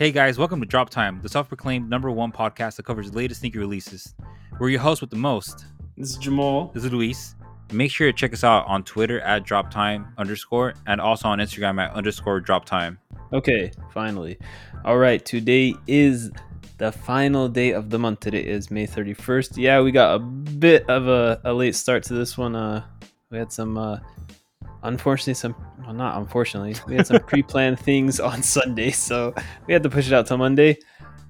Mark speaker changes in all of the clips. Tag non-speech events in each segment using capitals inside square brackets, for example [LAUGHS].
Speaker 1: Hey guys, welcome to Drop Time, the self-proclaimed number one podcast that covers the latest sneaker releases. We're your hosts with the most.
Speaker 2: This is Jamal.
Speaker 1: This is Luis. Make sure to check us out on Twitter at Drop Time underscore and also on Instagram at underscore Drop Time.
Speaker 2: Okay, finally. All right, today is the final day of the month. Today is May 31st. Yeah, we got a bit of a, a late start to this one. Uh, we had some, uh, unfortunately, some, well, not unfortunately, we had some [LAUGHS] pre planned things on Sunday, so we had to push it out till Monday.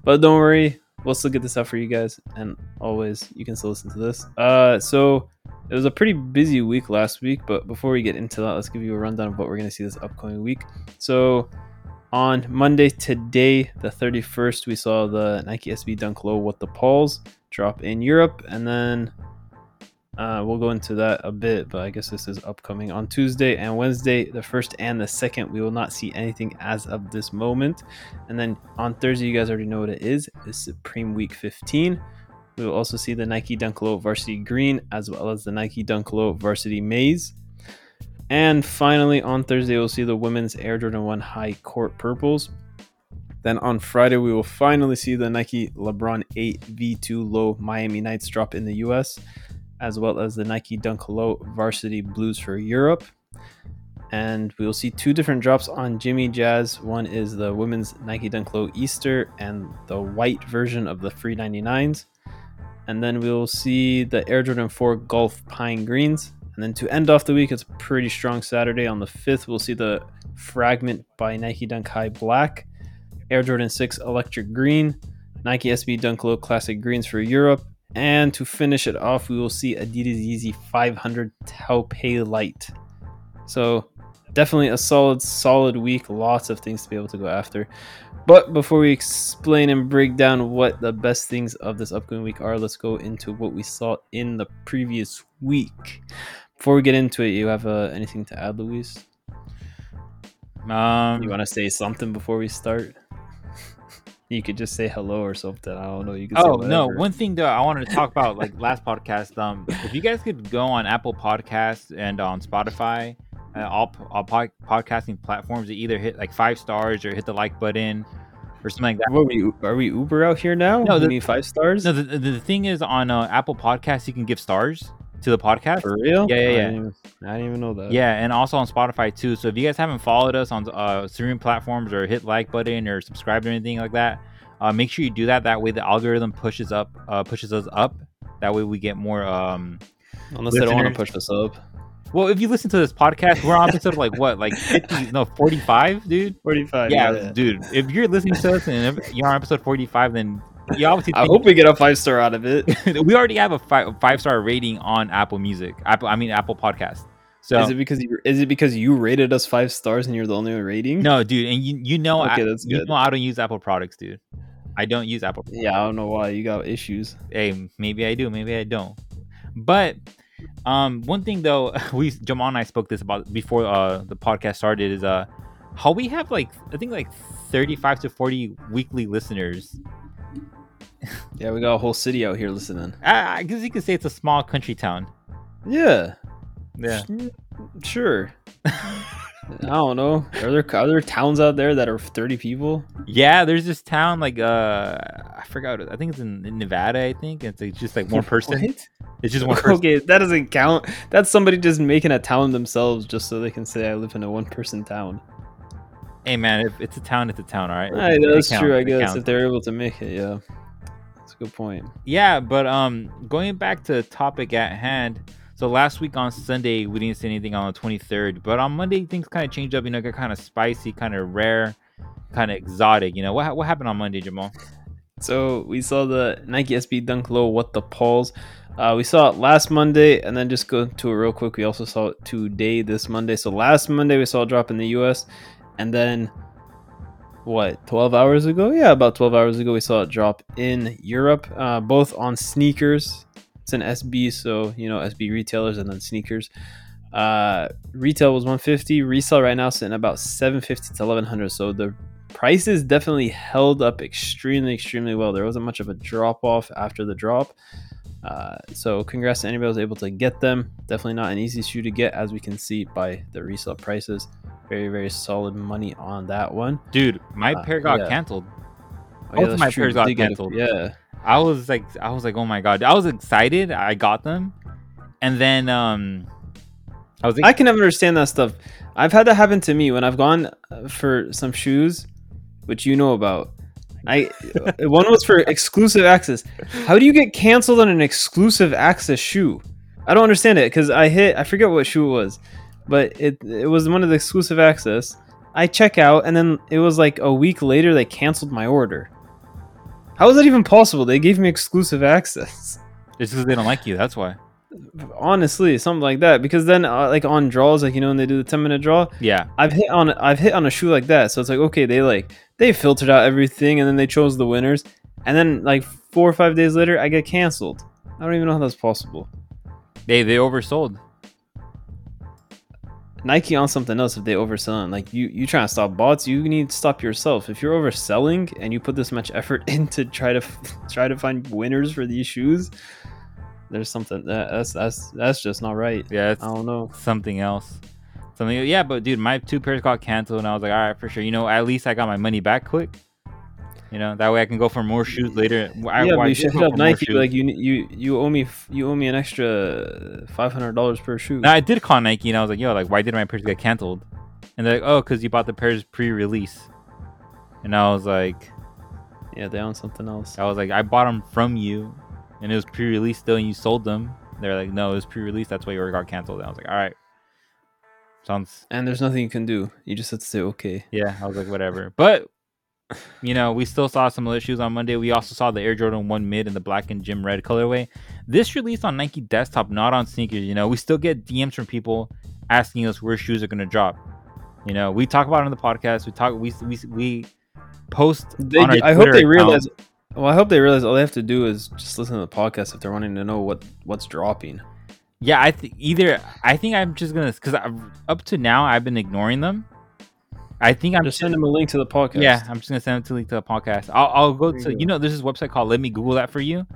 Speaker 2: But don't worry, we'll still get this out for you guys. And always, you can still listen to this. Uh, so it was a pretty busy week last week, but before we get into that, let's give you a rundown of what we're going to see this upcoming week. So, on Monday, today, the 31st, we saw the Nike SB Dunk Low with the Pauls drop in Europe, and then uh, we'll go into that a bit, but I guess this is upcoming on Tuesday and Wednesday, the first and the second. We will not see anything as of this moment. And then on Thursday, you guys already know what it is. It's Supreme Week 15. We will also see the Nike Dunk Low Varsity Green as well as the Nike Dunk Low Varsity Maize. And finally, on Thursday, we'll see the women's Air Jordan 1 High Court Purples. Then on Friday, we will finally see the Nike LeBron 8 V2 Low Miami Nights drop in the US, as well as the Nike Dunk Low Varsity Blues for Europe. And we will see two different drops on Jimmy Jazz. One is the women's Nike Dunk Low Easter and the white version of the Free 99s. And then we will see the Air Jordan 4 Golf Pine Greens. And then to end off the week, it's a pretty strong Saturday. On the 5th, we'll see the Fragment by Nike Dunk High Black, Air Jordan 6 Electric Green, Nike SB Dunk Low Classic Greens for Europe. And to finish it off, we will see Adidas Yeezy 500 Taupei Light. So definitely a solid, solid week. Lots of things to be able to go after. But before we explain and break down what the best things of this upcoming week are, let's go into what we saw in the previous week. Before we get into it, you have uh, anything to add, Luis?
Speaker 1: Um,
Speaker 2: You want to say something before we start? You could just say hello or something. I don't know. You can. say
Speaker 1: Oh no! One thing though, I wanted to talk [LAUGHS] about like last podcast. Um, if you guys could go on Apple Podcasts and on Spotify, uh, all, all pod- podcasting platforms, to either hit like five stars or hit the like button or something like that.
Speaker 2: What, are we are we Uber out here now?
Speaker 1: No,
Speaker 2: No,
Speaker 1: the-
Speaker 2: need five stars.
Speaker 1: No, the, the, the thing is on uh, Apple Podcasts, you can give stars to the podcast.
Speaker 2: For real?
Speaker 1: Yeah, yeah,
Speaker 2: I
Speaker 1: yeah.
Speaker 2: didn't, even, I didn't even know that.
Speaker 1: Yeah, and also on Spotify too. So if you guys haven't followed us on uh, streaming platforms or hit like button or subscribe or anything like that, uh, make sure you do that. That way the algorithm pushes up, uh, pushes us up. That way we get more. Um,
Speaker 2: Unless they don't want to push us up.
Speaker 1: well, if you listen to this podcast, we're on episode like what, like [LAUGHS] fifty? No, forty-five, dude.
Speaker 2: Forty-five.
Speaker 1: Yeah, dude. If you're listening to us and if you're on episode forty-five, then you obviously [LAUGHS]
Speaker 2: I hope we get a five star out of it. [LAUGHS]
Speaker 1: we already have a five five star rating on Apple Music. Apple, I mean Apple Podcast. So
Speaker 2: is it because you is it because you rated us five stars and you're the only one rating?
Speaker 1: No, dude, and you you know
Speaker 2: Okay,
Speaker 1: I,
Speaker 2: that's
Speaker 1: you
Speaker 2: good.
Speaker 1: know I don't use Apple products, dude. I don't use Apple.
Speaker 2: Yeah, I don't know why you got issues.
Speaker 1: Hey, maybe I do, maybe I don't. But um, one thing though, [LAUGHS] we Jamal and I spoke this about before uh the podcast started is uh how we have like I think like thirty five to forty weekly listeners.
Speaker 2: Yeah, we got a whole city out here listening.
Speaker 1: I, I guess you could say it's a small country town.
Speaker 2: Yeah,
Speaker 1: Yeah.
Speaker 2: sure. I don't know. Are there are there towns out there that are thirty people?
Speaker 1: Yeah, there's this town like uh I forgot. what I think it's in, in Nevada. I think it's like just like one person.
Speaker 2: What?
Speaker 1: It's just one [LAUGHS] person.
Speaker 2: Okay, that doesn't count. That's somebody just making a town themselves just so they can say I live in a one person town.
Speaker 1: Hey man, if it's a town, it's a town. All right.
Speaker 2: That's
Speaker 1: counts,
Speaker 2: true. I guess if they're able to make it, yeah, that's a good point.
Speaker 1: Yeah, but um, going back to the topic at hand. So last week on Sunday we didn't see anything on the 23rd, but on Monday things kind of changed up. You know, got kind of spicy, kind of rare, kind of exotic. You know, what what happened on Monday, Jamal?
Speaker 2: So we saw the Nike SB Dunk Low What the Pauls. Uh, we saw it last Monday, and then just go to it real quick. We also saw it today, this Monday. So last Monday we saw a drop in the U.S., and then what? Twelve hours ago? Yeah, about twelve hours ago we saw it drop in Europe, uh, both on sneakers. It's an SB, so you know SB retailers and then sneakers. Uh, retail was 150. Resale right now sitting about 750 to 1100. So the prices definitely held up extremely, extremely well. There wasn't much of a drop off after the drop. Uh, so congrats to anybody who was able to get them. Definitely not an easy shoe to get, as we can see by the resale prices. Very, very solid money on that one.
Speaker 1: Dude, my
Speaker 2: Uh,
Speaker 1: pair got
Speaker 2: yeah.
Speaker 1: canceled.
Speaker 2: Oh,
Speaker 1: Both of my
Speaker 2: true.
Speaker 1: pairs got
Speaker 2: did get a-
Speaker 1: canceled.
Speaker 2: Yeah.
Speaker 1: I was like, I was like, oh my god, I was excited. I got them, and then um, I was like,
Speaker 2: I can never understand that stuff. I've had that happen to me when I've gone uh, for some shoes, which you know about. I one was for exclusive access. How do you get canceled on an exclusive access shoe? I don't understand it because I hit. I forget what shoe it was, but it it was one of the exclusive access. I check out and then it was like a week later they canceled my order. How is that even possible? They gave me exclusive access.
Speaker 1: it's because they don't like you. That's why.
Speaker 2: Honestly, something like that. Because then, uh, like on draws, like you know, when they do the ten minute draw,
Speaker 1: Yeah,
Speaker 2: I've hit on I've hit on a shoe like that. So it's like okay, they like they filtered out everything and then they chose the winners, and then like four or five days later, I get canceled. I don't even know how that's possible.
Speaker 1: they they oversold.
Speaker 2: Nike on something else if they overselling. Like you, you trying to stop bots, you need to stop yourself. If you're overselling and you put this much effort [LAUGHS] in to try to try to find winners for these shoes, there's something that, that's that's that's just not right.
Speaker 1: Yeah, it's
Speaker 2: I don't know.
Speaker 1: something else. Something. Yeah, but dude, my two pairs got canceled, and I was like, all right, for sure. You know, at least I got my money back quick. You know, that way I can go for more shoes later. I,
Speaker 2: yeah,
Speaker 1: I
Speaker 2: but you should hit up Nike. Like you, you, you owe me, you owe me an extra five hundred dollars per shoe.
Speaker 1: Now I did call Nike and I was like, yo, like, why did my pairs get canceled? And they're like, oh, because you bought the pairs pre-release. And I was like,
Speaker 2: Yeah, they own something else.
Speaker 1: I was like, I bought them from you, and it was pre-release still, and you sold them. They're like, no, it was pre-release. That's why your got canceled. And I was like, all right, sounds
Speaker 2: And there's nothing you can do. You just have to say okay.
Speaker 1: yeah. I was like, whatever. But you know, we still saw some other shoes on Monday. We also saw the Air Jordan One Mid in the black and gym red colorway. This released on Nike Desktop, not on sneakers. You know, we still get DMs from people asking us where shoes are gonna drop. You know, we talk about it on the podcast. We talk. We we we post.
Speaker 2: They, I hope they
Speaker 1: account.
Speaker 2: realize. Well, I hope they realize all they have to do is just listen to the podcast if they're wanting to know what what's dropping.
Speaker 1: Yeah, I think either. I think I'm just gonna because up to now I've been ignoring them. I think I'm
Speaker 2: Just send them a link to the podcast.
Speaker 1: Yeah, I'm just gonna send it to link to the podcast. I'll, I'll go to you know there's this website called Let Me Google That for you.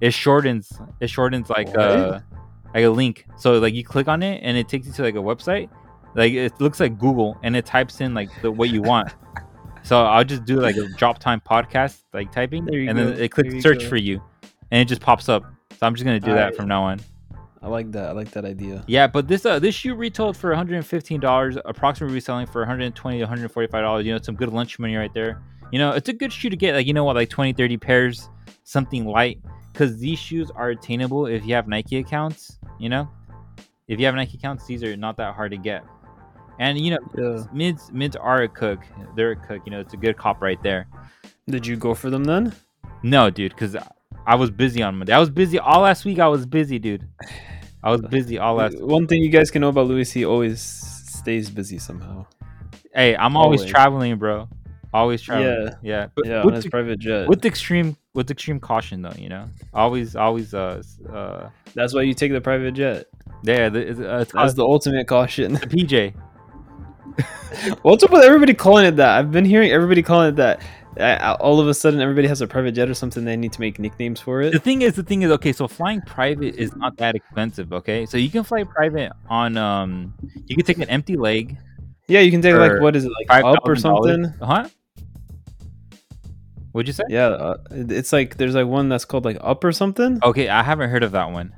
Speaker 1: It shortens it shortens like uh like a link. So like you click on it and it takes you to like a website. Like it looks like Google and it types in like the what you want. [LAUGHS] so I'll just do like a drop time podcast like typing and
Speaker 2: go.
Speaker 1: then it clicks search
Speaker 2: go.
Speaker 1: for you and it just pops up. So I'm just gonna do that
Speaker 2: Alright.
Speaker 1: from now on.
Speaker 2: I like that. I like that idea.
Speaker 1: Yeah, but this uh this shoe retailed for 115 dollars, approximately reselling for 120 to 145 dollars. You know, some good lunch money right there. You know, it's a good shoe to get. Like you know what, like 20, 30 pairs, something light, because these shoes are attainable if you have Nike accounts. You know, if you have Nike accounts, these are not that hard to get. And you know,
Speaker 2: Yeah.
Speaker 1: mids mids are a cook. They're a cook. You know, it's a good cop right there.
Speaker 2: Did you go for them then?
Speaker 1: No, dude, because I was busy on Monday. I was busy all last week. I was busy, dude. I was busy all last.
Speaker 2: One thing you guys can know about Louis, he always stays busy somehow.
Speaker 1: Hey, I'm always,
Speaker 2: Always.
Speaker 1: traveling, bro. Always traveling.
Speaker 2: Yeah.
Speaker 1: yeah. But
Speaker 2: Yeah, on
Speaker 1: with,
Speaker 2: his
Speaker 1: the-
Speaker 2: private jet.
Speaker 1: with extreme with extreme caution, though. You know, always, always. Uh, uh,
Speaker 2: That's why you take the private jet.
Speaker 1: yeah. The, it's, uh, it's
Speaker 2: That's the ultimate caution.
Speaker 1: the PJ. [LAUGHS]
Speaker 2: What's up with everybody calling it that? I've been hearing everybody calling it that. All of a sudden, everybody has a private jet or something. They need to make nicknames for it.
Speaker 1: The thing is, the thing is, okay. So flying private is not that expensive. Okay, so you can fly private on um, you can take an empty leg,
Speaker 2: Yeah, you can take like what is it like
Speaker 1: five
Speaker 2: up or something?
Speaker 1: Huh? What'd you say?
Speaker 2: Yeah, uh, it's like there's like one that's called like up or something.
Speaker 1: Okay, I haven't heard of that one.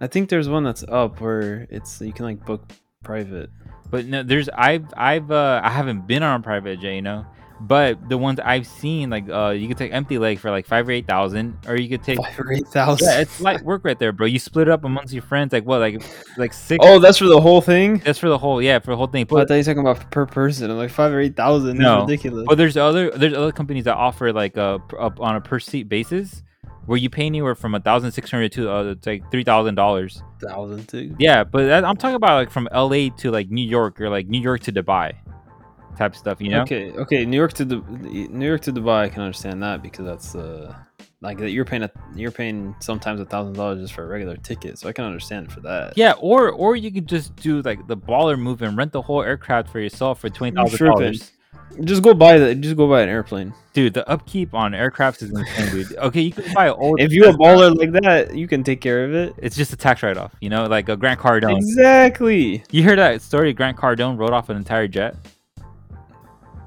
Speaker 2: I think there's one that's up where it's you can like book private.
Speaker 1: But no, there's I've I've uh I haven't been on a private jet, you know. But the ones I've seen, like uh, you could take empty leg for like five or eight thousand, or you could take
Speaker 2: Five or eight thousand.
Speaker 1: yeah, it's light work right there, bro. You split it up amongst your friends, like what, like like six.
Speaker 2: oh, that's for the whole thing.
Speaker 1: that's for the whole yeah for the whole thing.
Speaker 2: Oh, I
Speaker 1: But
Speaker 2: thought you were talking about per person. I'm like five or eight thousand.
Speaker 1: No.
Speaker 2: Ridiculous.
Speaker 1: but there's other there's other companies that offer like uh on a per seat basis where you pay anywhere from a thousand six hundred to uh, it's like three thousand dollars.
Speaker 2: thousand too.
Speaker 1: Yeah, but that, I'm talking about like from L.A. to like New York or like New York to Dubai type stuff. You know?
Speaker 2: Okay, okay. New York to Du- New York to Dubai, I can understand that because that's uh like that you're paying a, you're paying sometimes a thousand dollars just for a regular ticket, so I can understand for that.
Speaker 1: Yeah, or or you could just do like the baller move and rent the whole aircraft for yourself for twenty thousand dollars.
Speaker 2: Just go buy the just go buy an airplane.
Speaker 1: Dude, the upkeep on aircrafts is insane, dude. Okay, you can buy old.
Speaker 2: If you a baller like that, you can take care of it.
Speaker 1: it's just a tax write off, you know, like a Grant Cardone.
Speaker 2: Exactly.
Speaker 1: You hear that story? Grant Cardone wrote off an entire jet.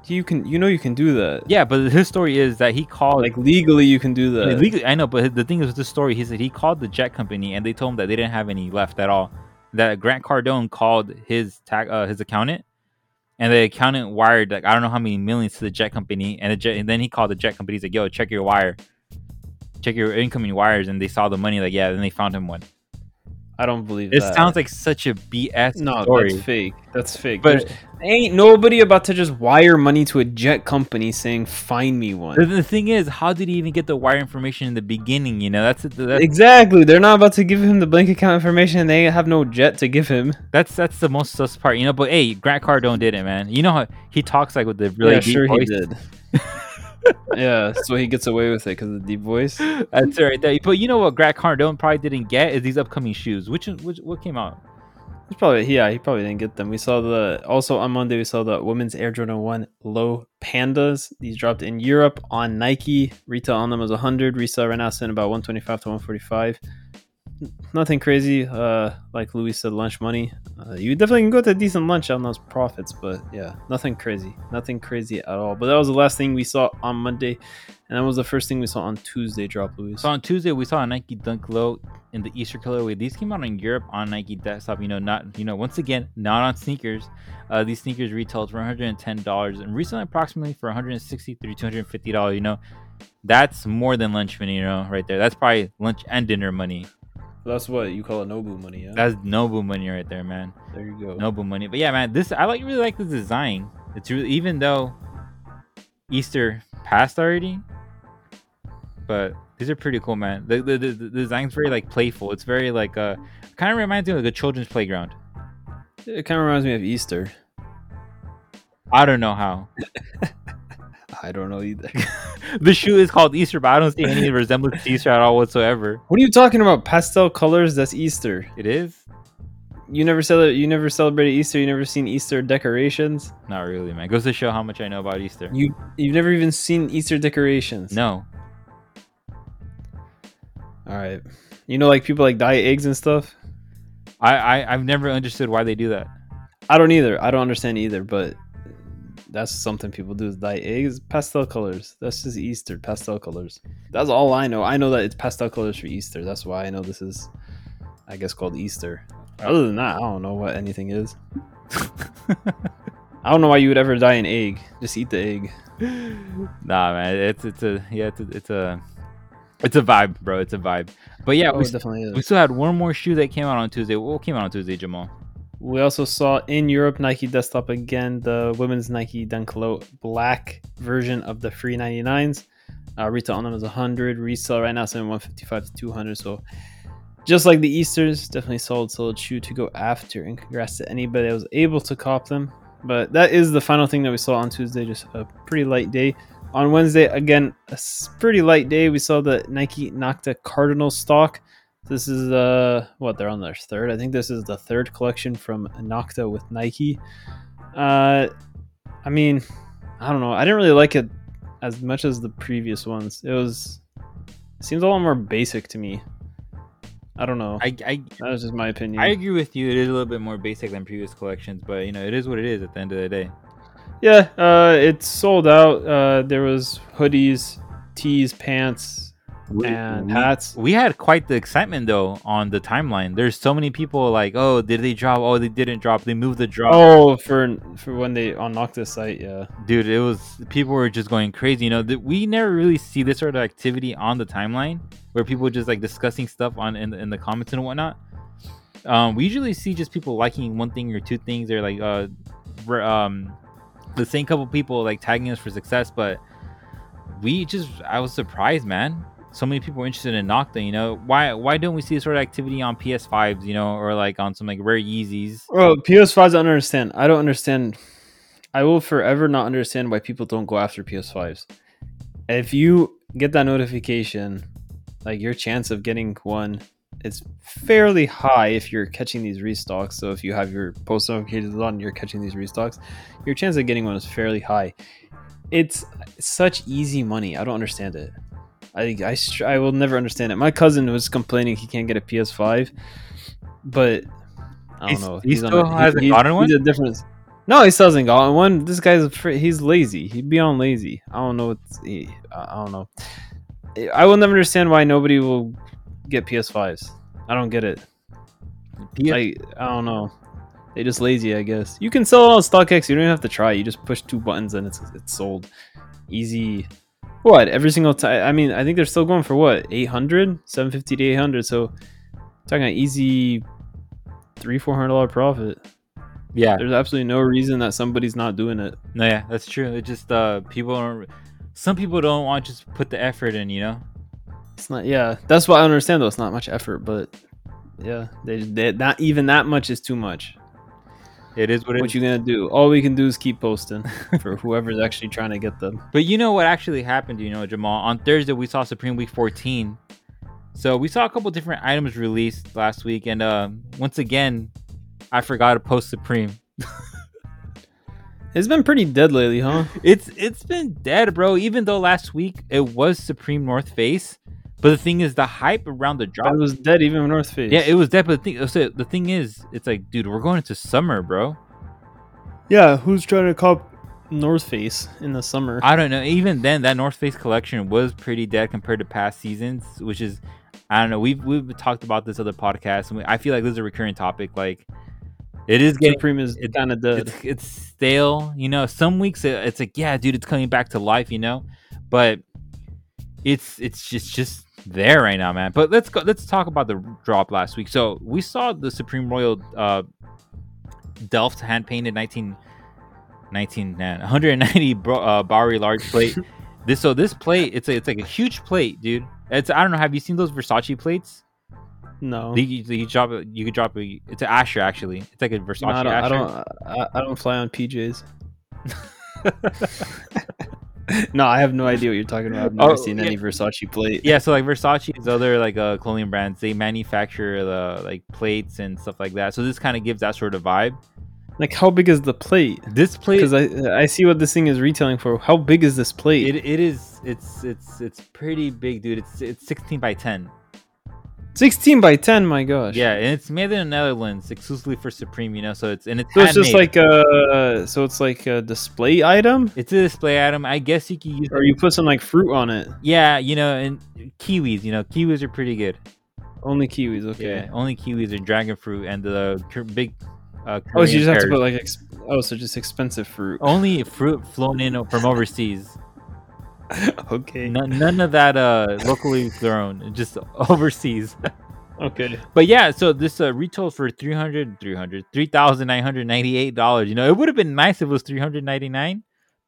Speaker 2: You can, you know, you can do that.
Speaker 1: Yeah, but his story is that he called
Speaker 2: Like legally, you can do
Speaker 1: I
Speaker 2: that.
Speaker 1: mean, legally, I know, but the thing is with the story, he said he called the jet company and they told him that they didn't have any left at all. That Grant Cardone called his tag, uh, his accountant, and the accountant wired like I don't know how many millions to the jet company, and the jet, and then he called the jet company. He's like, "Yo, check your wire, check your incoming wires," and they saw the money. Like, yeah, then they found him one.
Speaker 2: I don't believe
Speaker 1: It
Speaker 2: that.
Speaker 1: sounds like such a BS
Speaker 2: no,
Speaker 1: story.
Speaker 2: that's fake. That's fake.
Speaker 1: But-
Speaker 2: There's- ain't nobody about to just wire money to a jet company saying find me one.
Speaker 1: The, the thing is, how did he even get the wire information in the beginning? You know, that's that's
Speaker 2: Exactly. They're not about to give him the bank account information and they have no jet to give him.
Speaker 1: that's that's the most sus part. You know, but hey, Grant Cardone did it, man. You know how he talks like with the really
Speaker 2: yeah,
Speaker 1: deep
Speaker 2: sure
Speaker 1: voice.
Speaker 2: he did. [LAUGHS] yeah, so he gets away with it because of the deep voice.
Speaker 1: That's right. There. But you know what Grant Cardone probably didn't get is these upcoming shoes. Which which what came out?
Speaker 2: He's probably yeah, he probably didn't get them. We saw the also on Monday we saw the women's Air Jordan One Low Pandas. These dropped in Europe on Nike. Retail on them was 100. Resale right now sitting about 125 to 145. Nothing crazy. Uh, like Louis said, lunch money. Uh, you definitely can go to a decent lunch on those profits, but yeah, nothing crazy. Nothing crazy at all. But that was the last thing we saw on Monday, and that was the first thing we saw on Tuesday. Drop Louis.
Speaker 1: So on Tuesday we saw a Nike Dunk Low in the Easter colorway. These came out in Europe on Nike desktop. You know, not you know once again not on sneakers. Uh, these sneakers retailed for 110 dollars and recently approximately for 163 250 dollars. You know, that's more than lunch money. You know, right there. That's probably lunch and dinner money.
Speaker 2: That's what you call it Nobu money, yeah.
Speaker 1: That's Nobu money right there, man.
Speaker 2: there you go.
Speaker 1: Nobu money. But yeah, man, this I like really like the design. It's really even though Easter passed already, but these are pretty cool, man. The the, the, the design's very like playful. It's very like uh kind of reminds me of like a children's playground.
Speaker 2: It kind of reminds me of Easter.
Speaker 1: I don't know how. [LAUGHS]
Speaker 2: I don't know either. [LAUGHS]
Speaker 1: the shoe is called Easter, but I don't see any resemblance to Easter at all whatsoever.
Speaker 2: what are you talking about? Pastel colors? That's Easter.
Speaker 1: It is
Speaker 2: You never celebrate. You never celebrated Easter. You never seen Easter decorations.
Speaker 1: not really, man. Goes to show how much I know about Easter.
Speaker 2: You you've never even seen Easter decorations.
Speaker 1: No,
Speaker 2: All right. You know, like people like dye eggs and stuff.
Speaker 1: I, I I've never understood why they do that.
Speaker 2: I don't either. I don't understand either. But that's something people do is dye eggs. Pastel colors. That's just Easter. Pastel colors. That's all I know. I know that it's pastel colors for Easter. That's why I know this is, I guess, called Easter. Oh. Other than that, I don't know what anything is. I don't know why you would ever dye an egg. Just eat the egg. [LAUGHS]
Speaker 1: nah, man, it's it's a yeah, it's a, it's a it's a vibe, bro. It's a vibe. But yeah,
Speaker 2: oh,
Speaker 1: we,
Speaker 2: it definitely is.
Speaker 1: we still had one more shoe that came out on Tuesday. What came out on Tuesday, Jamal?
Speaker 2: We also saw in Europe Nike Desktop again the women's Nike Dunk Low black version of the free 99s. Uh, retail on them is 100. Resale right now is 155 to 200. So just like the Easters, definitely solid, solid shoe to go after. And congrats to anybody that was able to cop them. But that is the final thing that we saw on Tuesday. Just a pretty light day. On Wednesday, again, a pretty light day. We saw the Nike Nocta Cardinal stock. This is uh what they're on their third. I think this is the third collection from Nocta with Nike. Uh, I mean, I don't know. I didn't really like it as much as the previous ones. It was it seems a lot more basic to me. I don't know.
Speaker 1: I I,
Speaker 2: that was just my opinion.
Speaker 1: I agree with you. It is a little bit more basic than previous collections, but you know, it is what it is at the end of the day.
Speaker 2: yeah, uh, it's sold out. Uh, there was hoodies, tees, pants, and
Speaker 1: we,
Speaker 2: hats.
Speaker 1: we had quite the excitement though on the timeline. There's so many people like, oh, did they drop? Oh, they didn't drop. They moved the drop.
Speaker 2: Oh, for for when they unlocked Nocta site, yeah.
Speaker 1: dude it was people were just going crazy you know that we never really see this sort of activity on the timeline where people just like discussing stuff on in, the- in the comments and whatnot um we usually see just people liking one thing or two things or like uh um the same couple people like tagging us for success but we just i was surprised man so many people are interested in Nocta, you know. Why why don't we see this sort of activity on PS5s, you know, or like on some like rare Yeezys?
Speaker 2: Well, PS5s, I don't understand. I don't understand. I will forever not understand why people don't go after PS5s. If you get that notification, like your chance of getting one is fairly high if you're catching these restocks. So if you have your post notifications on, you're catching these restocks. Your chance of getting one is fairly high. It's such easy money. I don't understand it. I I, str- I will never understand it. My cousin was complaining he can't get a PS5, but I don't
Speaker 1: He's-
Speaker 2: know.
Speaker 1: he
Speaker 2: on
Speaker 1: still hasn't gotten one?
Speaker 2: He's a different. No, he still hasn't gotten one. This guy's fr- he's lazy. He'd be on lazy. I don't know what's he, I I don't know. I will never understand why nobody will get PS5s. I don't get it.
Speaker 1: PS-
Speaker 2: Like I don't know. They just lazy, I guess. You can sell it on StockX. You don't even have to try. You just push two buttons and it's it's sold. Easy. What? Every single time. I mean, I think they're still going for what? 800, 750 to 800. So talking an easy three, four hundred dollar profit.
Speaker 1: yeah,
Speaker 2: There's absolutely no reason that somebody's not doing it.
Speaker 1: no, yeah, that's true. It just uh, people don't. Some people don't want to just put the effort in, you know.
Speaker 2: It's not. Yeah, that's what I understand though. It's not much effort, but yeah, they, they not even that much is too much.
Speaker 1: It is what it
Speaker 2: What
Speaker 1: is.
Speaker 2: you gonna do? All we can do is keep posting for [LAUGHS] whoever's actually trying to get them.
Speaker 1: But you know what actually happened? You know, Jamal. On Thursday, we saw Supreme Week 14. So we saw a couple different items released last week, and uh, once again, I forgot to post Supreme.
Speaker 2: It's been pretty dead lately, huh?
Speaker 1: It's it's been dead, bro. Even though last week it was Supreme North Face, but the thing is, the hype around the drop.
Speaker 2: It was dead even North Face.
Speaker 1: Yeah, it was dead. But the thing, so the thing is, it's like, dude, we're going into summer, bro.
Speaker 2: yeah. Who's trying to cop North Face in the summer?
Speaker 1: I don't know. Even then, that North Face collection was pretty dead compared to past seasons, which is, I don't know. We've we've talked about this other podcast, and we, I feel like this is a recurring topic. Like, it is getting
Speaker 2: Supreme is
Speaker 1: it-
Speaker 2: kind of dead.
Speaker 1: it's it's stale. You know, some weeks it, it's like, yeah, dude, it's coming back to life. You know, but it's it's just just there right now, man. But let's go. Let's talk about the drop last week. So we saw the Supreme Royal uh, Delft hand painted 19, 19 man, [LAUGHS] 190 bro, uh, Bowery large plate. [LAUGHS] this so this plate, it's a, it's like a huge plate, dude. It's I don't know. Have you seen those Versace plates?
Speaker 2: no.
Speaker 1: You, you, you drop it. You could drop it. It's an Asher actually. It's like a Versace
Speaker 2: No, I don't. I don't, I, I don't fly on PJs. [LAUGHS] [LAUGHS] no, I have no idea what you're talking about. I've never
Speaker 1: Oh,
Speaker 2: seen
Speaker 1: yeah.
Speaker 2: any Versace plate.
Speaker 1: yeah so like versace's other like uh clothing brands they manufacture the like plates and stuff like that so this kind of gives that sort of vibe
Speaker 2: Like, how big is the plate?
Speaker 1: this plate
Speaker 2: Because I I see what this thing is retailing for. How big is this plate?
Speaker 1: it, it is it's it's it's pretty big dude it's it's 16 by 10
Speaker 2: 16 by 10. My gosh.
Speaker 1: yeah and it's made in the netherlands exclusively for supreme you know so it's and it's
Speaker 2: So it's just like a so it's like a display item,
Speaker 1: it's a display item i guess you could use
Speaker 2: or you put some like fruit on it.
Speaker 1: yeah you know and kiwis you know kiwis are pretty good
Speaker 2: Only kiwis. Okay.
Speaker 1: yeah only kiwis and dragon fruit and the big uh
Speaker 2: Oh, so you just have to put like ex- oh, so just expensive fruit.
Speaker 1: only fruit flown in from overseas [LAUGHS]
Speaker 2: okay.
Speaker 1: None, none of that uh locally grown, just overseas. [LAUGHS]
Speaker 2: Okay.
Speaker 1: But yeah, so this uh, retailed for 300 300 $3,998. You know, it would have been nice if it was 399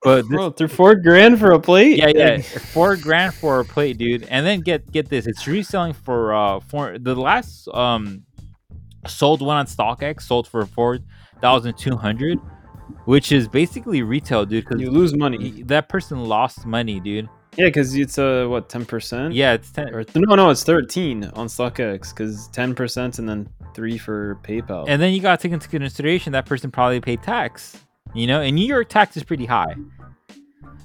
Speaker 1: but this,
Speaker 2: Bro, through four grand for a plate?
Speaker 1: yeah, yeah, [LAUGHS] 4 grand for a plate, dude. And then get get this, it's reselling for uh for the last um sold one on StockX sold for 4,200, which is basically retail, dude, cuz
Speaker 2: You lose money.
Speaker 1: that person lost money, dude.
Speaker 2: Yeah, because it's uh what ten percent?
Speaker 1: Yeah, it's 10
Speaker 2: Or th- no, no, it's thirteen on StockX because ten percent and then three for PayPal.
Speaker 1: And then you got to take into consideration that person probably paid tax. You know, and New York tax is pretty high.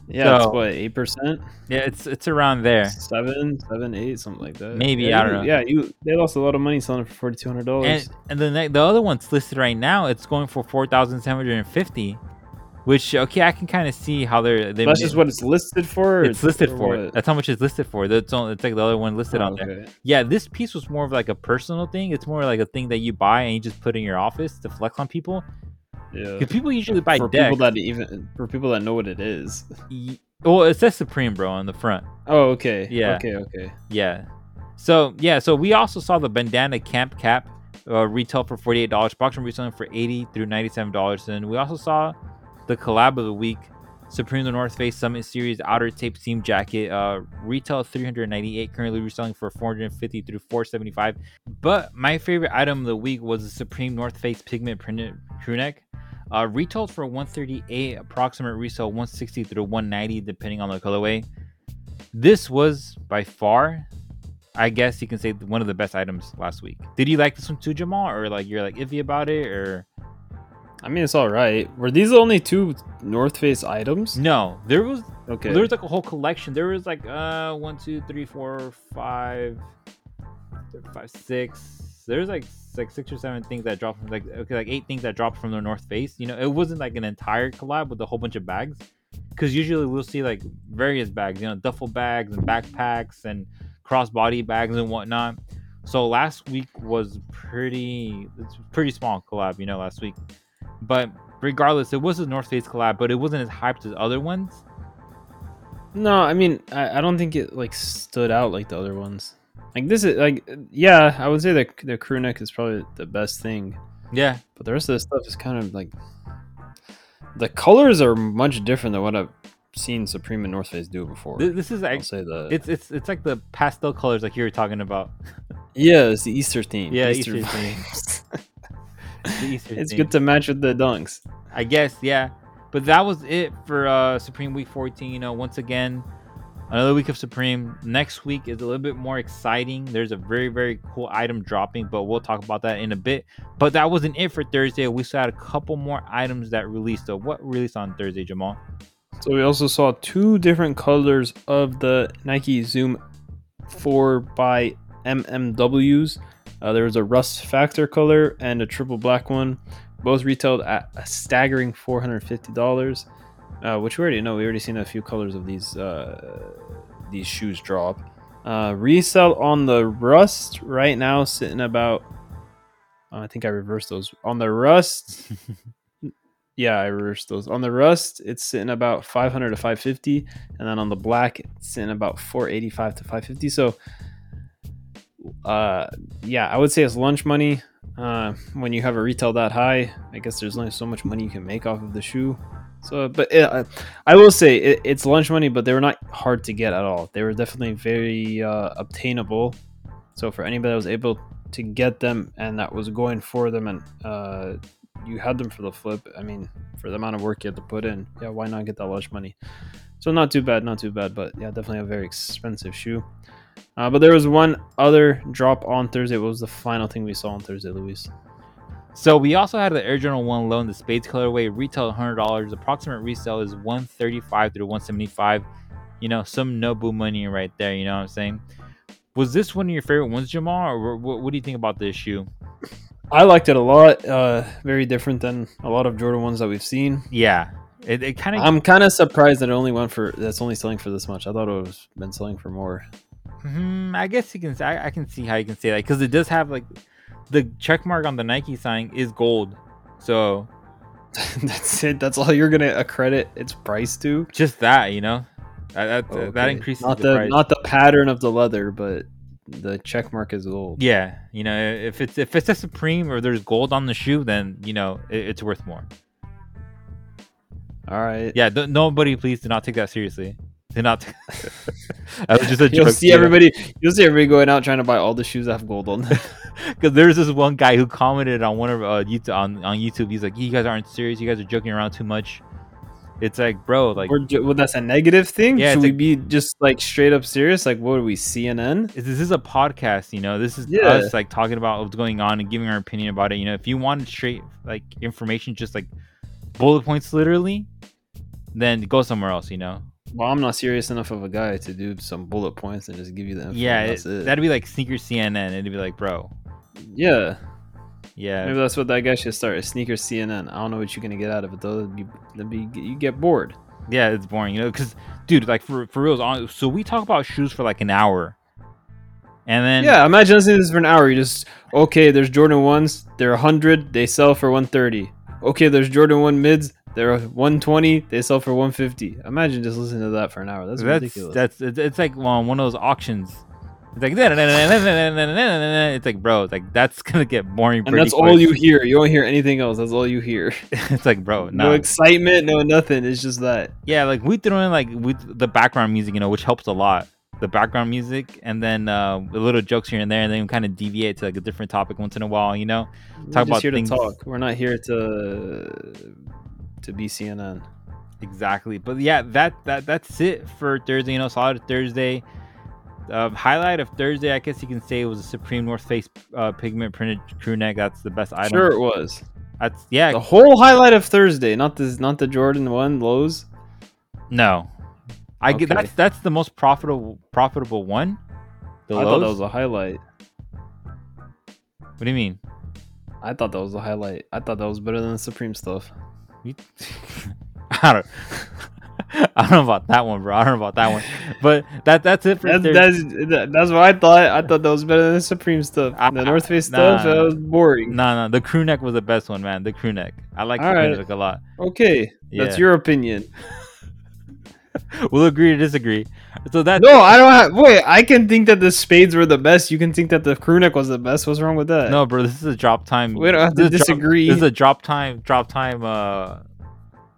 Speaker 2: Yeah, it's what eight percent,
Speaker 1: Yeah, it's it's around there.
Speaker 2: seven, seven, eight, something like that.
Speaker 1: Maybe,
Speaker 2: Yeah,
Speaker 1: I don't
Speaker 2: you-
Speaker 1: know.
Speaker 2: Yeah, you they lost a lot of money selling it for forty two hundred
Speaker 1: And
Speaker 2: dollars.
Speaker 1: and the ne- the other one's listed right now. It's going for four thousand seven hundred and fifty. Which okay, I can kind of see how they're they
Speaker 2: That's
Speaker 1: made-
Speaker 2: just what it's listed for. or
Speaker 1: it's listed for.
Speaker 2: what?
Speaker 1: That's how much it's listed for. That's only it's like the other one listed
Speaker 2: Oh,
Speaker 1: on there. Yeah, this piece was more of like a personal thing. It's more like a thing that you buy and you just put in your office to flex on people.
Speaker 2: Yeah.
Speaker 1: Because people usually buy
Speaker 2: for
Speaker 1: decks.
Speaker 2: people that even for people that know what it is.
Speaker 1: Well, it says Supreme, bro, on the front.
Speaker 2: Oh, okay.
Speaker 1: Yeah.
Speaker 2: Okay. Okay.
Speaker 1: Yeah. So yeah, so we also saw the bandana camp cap uh, retail for forty eight dollars. Boxing reselling for eighty through ninety seven dollars, and we also saw the collab of the week. Supreme the North Face Summit Series outer tape seam jacket, uh, retail 398, currently reselling for 450 through 475. But my favorite item of the week was the Supreme North Face pigment printed crew neck. Uh, retailed for 138, approximate resale 160 through 190, depending on the colorway. This was by far I guess you can say one of the best items last week. Did you like this one too, Jamal, or like you're like iffy about it, or
Speaker 2: I mean, it's all right. Were these the only two North Face items?
Speaker 1: no? There was
Speaker 2: Okay.
Speaker 1: there was like a whole collection. There was like uh one, two, three, four, five, five, six. There's like like six or seven things that dropped from like okay like eight things that dropped from the North Face. You know, it wasn't like an entire collab with a whole bunch of bags, because usually we'll see like various bags, you know, duffel bags and backpacks and crossbody bags and whatnot. So last week was pretty it's pretty small collab, you know, last week. But regardless, it was a North Face collab, but it wasn't as hyped as other ones.
Speaker 2: No, I mean, I, I don't think it like stood out like the other ones. Like this is like, yeah, I would say the the crew neck is probably the best thing,
Speaker 1: Yeah,
Speaker 2: but the rest of the stuff is kind of like the colors are much different than what I've seen Supreme and North Face do before.
Speaker 1: th- this is like
Speaker 2: say that.
Speaker 1: it's it's it's like the pastel colors like you were talking about. [LAUGHS]
Speaker 2: yeah, it's the Easter theme.
Speaker 1: Yeah, Easter theme. [LAUGHS]
Speaker 2: vibes. [LAUGHS]
Speaker 1: The Easter
Speaker 2: it's good to match with the dunks.
Speaker 1: I guess, yeah. But that was it for uh Supreme Week 14. You know, once again, another week of Supreme. Next week is a little bit more exciting. There's a very, very cool item dropping, but we'll talk about that in a bit. But that wasn't it for Thursday. We still had a couple more items that released. So what released on Thursday, Jamal?
Speaker 2: So we also saw two different colors of the Nike Zoom 4 by MMWs. Uh, there was a rust factor color and a triple black one. Both retailed at a staggering $450, uh, which we already know. We already seen a few colors of these uh, these shoes drop. Uh, resell on the rust right now sitting about. I think I reversed those on the rust. [LAUGHS] Yeah, I reversed those. On the rust, it's sitting about 500 to 550, and then on the black, it's sitting about 485 to 550. So, uh, yeah, I would say it's lunch money. Uh, when you have a retail that high, I guess there's only so much money you can make off of the shoe. So, but it, uh, I will say it, it's lunch money, but they were not hard to get at all. They were definitely very uh, obtainable. So, for anybody that was able to get them and that was going for them and uh, you had them for the flip. I mean, for the amount of work you had to put in, yeah, why not get that lunch money? So not too bad, not too bad, but yeah, definitely a very expensive shoe. Uh, but there was one other drop on Thursday. What was the final thing we saw on Thursday, Luis?
Speaker 1: So we also had the Air Jordan 1 low in the Spades colorway, retail $100. Approximate resale is 135 through 175. You know, some Nobu money right there, you know what I'm saying? Was this one of your favorite ones, Jamal, or what, what do you think about this shoe?
Speaker 2: I liked it a lot. Uh, very different than a lot of Jordan ones that we've seen.
Speaker 1: Yeah, it, it kind of
Speaker 2: I'm kind of surprised that it only went for that's only selling for this much. I thought it was been selling for more.
Speaker 1: Hmm, I guess you can. I, I can see how you can say that because it does have like the check mark on the Nike sign is gold, so [LAUGHS]
Speaker 2: that's it. That's all you're gonna accredit its price to.
Speaker 1: just that, you know, that that, that increases
Speaker 2: not
Speaker 1: the,
Speaker 2: the,
Speaker 1: price.
Speaker 2: not the pattern of the leather, but the check mark is gold.
Speaker 1: yeah, you know, if it's if it's a Supreme or there's gold on the shoe, then you know it, it's worth more.
Speaker 2: All right.
Speaker 1: Yeah, th- nobody, please do not take that seriously. Do not. That [LAUGHS] was just a [LAUGHS]
Speaker 2: You'll
Speaker 1: joke.
Speaker 2: see everybody. You'll see everybody going out trying to buy all the shoes that have gold on them. [LAUGHS]
Speaker 1: because there's this one guy who commented on one of uh, YouTube on, on YouTube. He's like, "You guys aren't serious. You guys are joking around too much." It's like, bro, like,
Speaker 2: ju- well, that's a negative thing.
Speaker 1: Yeah,
Speaker 2: Should we
Speaker 1: like-
Speaker 2: be just like straight up serious? Like, what are we CNN?
Speaker 1: this is a podcast. You know, this is
Speaker 2: Yeah.
Speaker 1: us like talking about what's going on and giving our opinion about it. You know, if you want straight like information, just like bullet points, literally, then go somewhere else. You know,
Speaker 2: Well, I'm not serious enough of a guy to do some bullet points and just give you the info.
Speaker 1: yeah, it,
Speaker 2: it.
Speaker 1: that'd be like sneaker CNN. It'd be like, bro,
Speaker 2: yeah.
Speaker 1: yeah,
Speaker 2: Maybe that's what that guy should start. A sneaker CNN. I don't know what you're gonna get out of it though. That'd be, that'd be you get bored.
Speaker 1: yeah, it's boring. You know, because dude, like for for reals, on so we talk about shoes for like an hour, and then
Speaker 2: yeah, imagine listening to this for an hour. You just okay. There's Jordan ones. They're a hundred. They sell for one thirty. Okay, there's Jordan one mids. They're one twenty. They sell for one fifty. Imagine just listening to that for an hour. That's,
Speaker 1: that's
Speaker 2: ridiculous.
Speaker 1: that's it's, it's like one one of those auctions. It's like [LAUGHS] it's like bro, it's like that's gonna get boring.
Speaker 2: and that's all you hear. You don't hear anything else. That's all you hear. [LAUGHS]
Speaker 1: it's like bro,
Speaker 2: No
Speaker 1: no,
Speaker 2: excitement. No nothing. It's just that.
Speaker 1: yeah, like we throw in like with the background music, you know, which helps a lot. The background music, and then uh, little jokes here and there, and then kind of deviate to like a different topic once in a while, you know. Talk about
Speaker 2: here
Speaker 1: things-
Speaker 2: to talk. We're not here to to be CNN.
Speaker 1: Exactly. But yeah, that that that's it for Thursday. You know, solid Thursday. Uh, highlight of Thursday, I guess you can say, it was a Supreme North Face uh, pigment printed crew neck. That's the best item.
Speaker 2: Sure, it was
Speaker 1: That's yeah.
Speaker 2: the whole highlight of Thursday. Not this. Not the Jordan one lows.
Speaker 1: No, I get
Speaker 2: Okay.
Speaker 1: that's that's the most profitable profitable one. The
Speaker 2: I thought that was a highlight.
Speaker 1: What do you mean?
Speaker 2: I thought that was the highlight. I thought that was better than the Supreme stuff.
Speaker 1: You- [LAUGHS] I don't. [LAUGHS] I don't know about that one, bro. I don't know about that one, but that that's it for
Speaker 2: That's, that's that's what I thought. I thought that was better than the Supreme stuff.
Speaker 1: I-
Speaker 2: The North Face
Speaker 1: nah.
Speaker 2: stuff that was boring.
Speaker 1: No, no, the crew neck was the best one, man. The crew neck. I like the
Speaker 2: All
Speaker 1: crew neck a lot.
Speaker 2: Okay, that's your opinion. [LAUGHS] [LAUGHS]
Speaker 1: We'll agree to disagree. So that
Speaker 2: No, I don't have. Wait, I can think that the spades were the best. You can think that the crew neck was the best. What's wrong with that?
Speaker 1: no, bro. This is a drop time.
Speaker 2: we don't have to
Speaker 1: this a drop-
Speaker 2: disagree.
Speaker 1: this is a drop time. Drop time. Uh,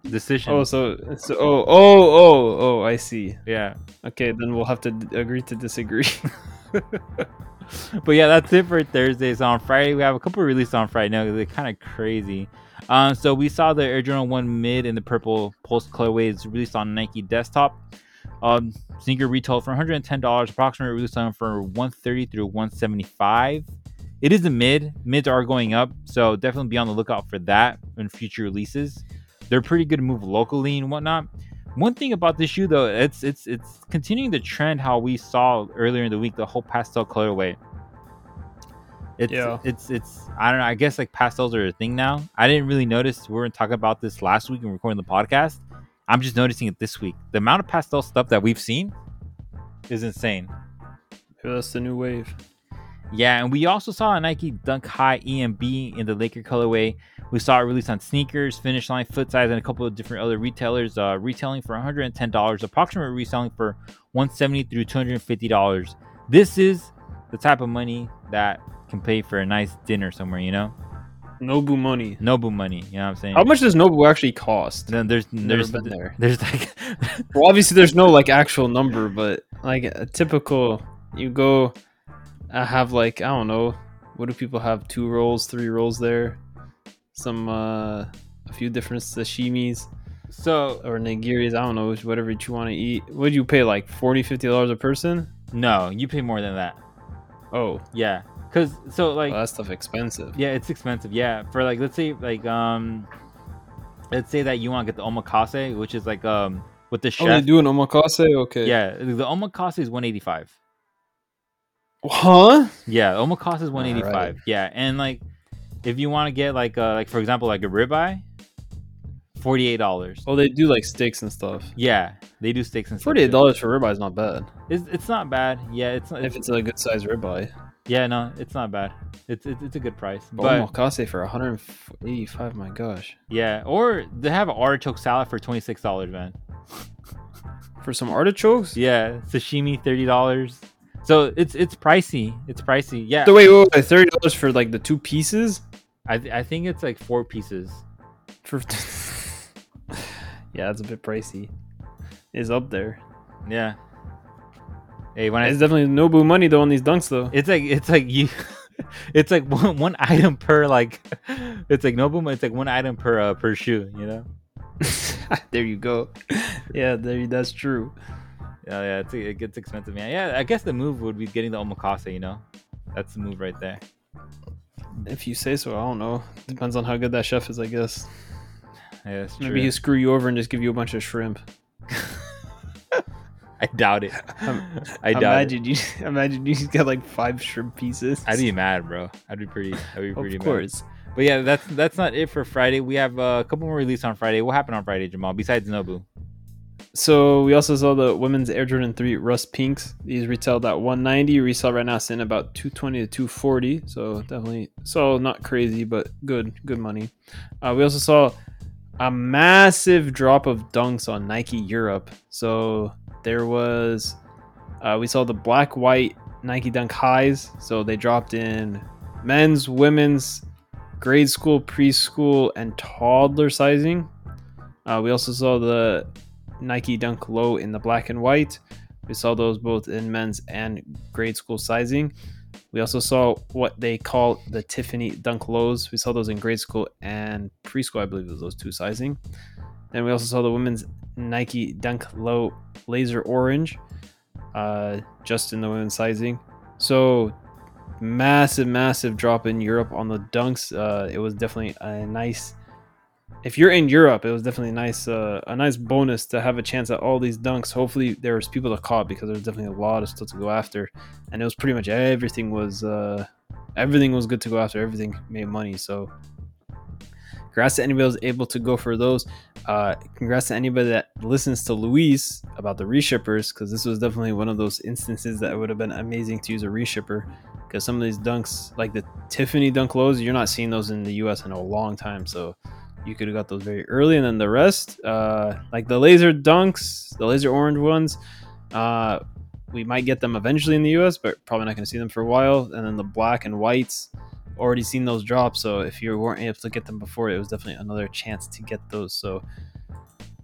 Speaker 1: decision.
Speaker 2: oh, so so oh oh oh oh. I see.
Speaker 1: yeah.
Speaker 2: Okay, then we'll have to d- agree to disagree. [LAUGHS]
Speaker 1: but yeah, that's it for Thursday. So on Friday, we have a couple releases on Friday. Now they're kind of crazy. Um, so we saw the Air Jordan One Mid in the purple Pulse colorways released on Nike Desktop. Um, sneaker retail for 110 dollars. Approximately release time for 130 through 175. It is a mid. Mids are going up, so definitely be on the lookout for that in future releases. They're pretty good to move locally and whatnot. One thing about this shoe though, it's it's it's continuing the trend how we saw earlier in the week, the whole pastel colorway. It's
Speaker 2: Yeah.
Speaker 1: it's it's I don't know, I guess like pastels are a thing now. I didn't really notice we weren't talking about this last week and recording the podcast. I'm just noticing it this week. The amount of pastel stuff that we've seen is insane.
Speaker 2: That's the new wave.
Speaker 1: Yeah, and we also saw a Nike Dunk High EMB in the Laker colorway. We saw it released on sneakers, Finish Line, Foot Size, and a couple of different other retailers. Uh, retailing for $110, approximately reselling for 170 through $250. This is the type of money that can pay for a nice dinner somewhere. You know,
Speaker 2: Nobu money.
Speaker 1: Nobu money. You know what I'm saying?
Speaker 2: How much does Nobu actually cost?
Speaker 1: Then there's
Speaker 2: Never
Speaker 1: there's
Speaker 2: been there.
Speaker 1: there's like [LAUGHS]
Speaker 2: Well, obviously there's no like actual number, but like a typical, you go, I have like I don't know, what do people have? Two rolls, three rolls there, some uh, a few different sashimis
Speaker 1: so
Speaker 2: or nigiris. I don't know, whatever you want to eat. Would you pay like 40 50 dollars a person?
Speaker 1: no, you pay more than that.
Speaker 2: Oh,
Speaker 1: Yeah, because so like
Speaker 2: well, that stuff expensive.
Speaker 1: Yeah, it's expensive. Yeah, for like let's say like um, let's say that you want to get the omakase, which is like um with the
Speaker 2: Oh, they
Speaker 1: chef.
Speaker 2: do an omakase. Okay.
Speaker 1: yeah, the omakase is one eighty five.
Speaker 2: Huh?
Speaker 1: Yeah, omakase is one eighty five.
Speaker 2: Alright.
Speaker 1: Yeah, and like if you want to get like uh like for example like a ribeye, forty eight dollars.
Speaker 2: Oh, they do like steaks and stuff.
Speaker 1: Yeah, they do steaks and stuff. Forty-eight
Speaker 2: dollars for ribeye is not bad.
Speaker 1: It's, it's not bad. Yeah, it's, not,
Speaker 2: If it's a good sized ribeye.
Speaker 1: yeah no, it's not bad. It's it's, it's a good price.
Speaker 2: But omakase for 185. My gosh.
Speaker 1: yeah, or they have an artichoke salad for twenty six dollars, man.
Speaker 2: For some artichokes?
Speaker 1: Yeah, sashimi thirty dollars. So it's it's pricey. It's pricey. Yeah,
Speaker 2: So wait, wait, wait, thirty dollars for like the two pieces?
Speaker 1: I th- I think it's like four pieces.
Speaker 2: For [LAUGHS] [SIGHS] yeah, it's a bit pricey. Is up there.
Speaker 1: Yeah. Hey, when I
Speaker 2: It's definitely Nobu money though on these dunks though.
Speaker 1: it's like it's like you, [LAUGHS] it's like one one item per like, [LAUGHS] it's like Nobu. It's like one item per uh, per shoe. You know. [LAUGHS]
Speaker 2: there you go. Yeah, there. That's true.
Speaker 1: Yeah, yeah. It's, it gets expensive, man. Yeah, I guess the move would be getting the omakase. You know, that's the move right there.
Speaker 2: If you say so, I don't know. Depends on how good that chef is, I guess.
Speaker 1: Yeah.
Speaker 2: Maybe he'll screw you over and just give you a bunch of shrimp. [LAUGHS]
Speaker 1: I doubt it. [LAUGHS]
Speaker 2: Um,
Speaker 1: I doubt it.
Speaker 2: imagine you. [LAUGHS] Imagine you got like five shrimp pieces.
Speaker 1: I'd be mad, bro. I'd be pretty. I'd be pretty
Speaker 2: of
Speaker 1: mad.
Speaker 2: course.
Speaker 1: But yeah, that's that's not it for Friday. We have a couple more releases on Friday. What happened on Friday, Jamal? Besides Nobu,
Speaker 2: So we also saw the women's Air Jordan 3 Rust Pinks. These retailed at 190. Resell right now sitting about 220 to 240. So definitely so not crazy, but good, good money. Uh, we also saw a massive drop of dunks on Nike Europe. So there was uh, we saw the black white Nike Dunk highs. So they dropped in men's, women's, grade school, preschool, and toddler sizing. Uh, we also saw the Nike Dunk Low in the black and white. We saw those both in men's and grade school sizing. We also saw what they call the Tiffany Dunk Lows. We saw those in grade school and preschool, I believe, it was those two sizing. Then we also saw the women's Nike Dunk Low Laser Orange, uh, just in the women's sizing. So massive, massive drop in Europe on the dunks. Uh, it was definitely a nice if you're in Europe, it was definitely a nice uh, a nice bonus to have a chance at all these dunks. Hopefully, there was people to caught because there's definitely a lot of stuff to go after, and it was pretty much everything was uh, everything was good to go after. Everything made money. So congrats to anybody who was able to go for those. Uh, congrats to anybody that listens to Luis about the reshippers because this was definitely one of those instances that would have been amazing to use a reshipper because some of these dunks, like the Tiffany dunk lows, you're not seeing those in the US in a long time. So you could have got those very early, and then the rest, uh, like the laser dunks, the laser orange ones, uh, we might get them eventually in the US, but probably not going to see them for a while. And then the black and whites, already seen those drop. So if you weren't able to get them before, it was definitely another chance to get those. So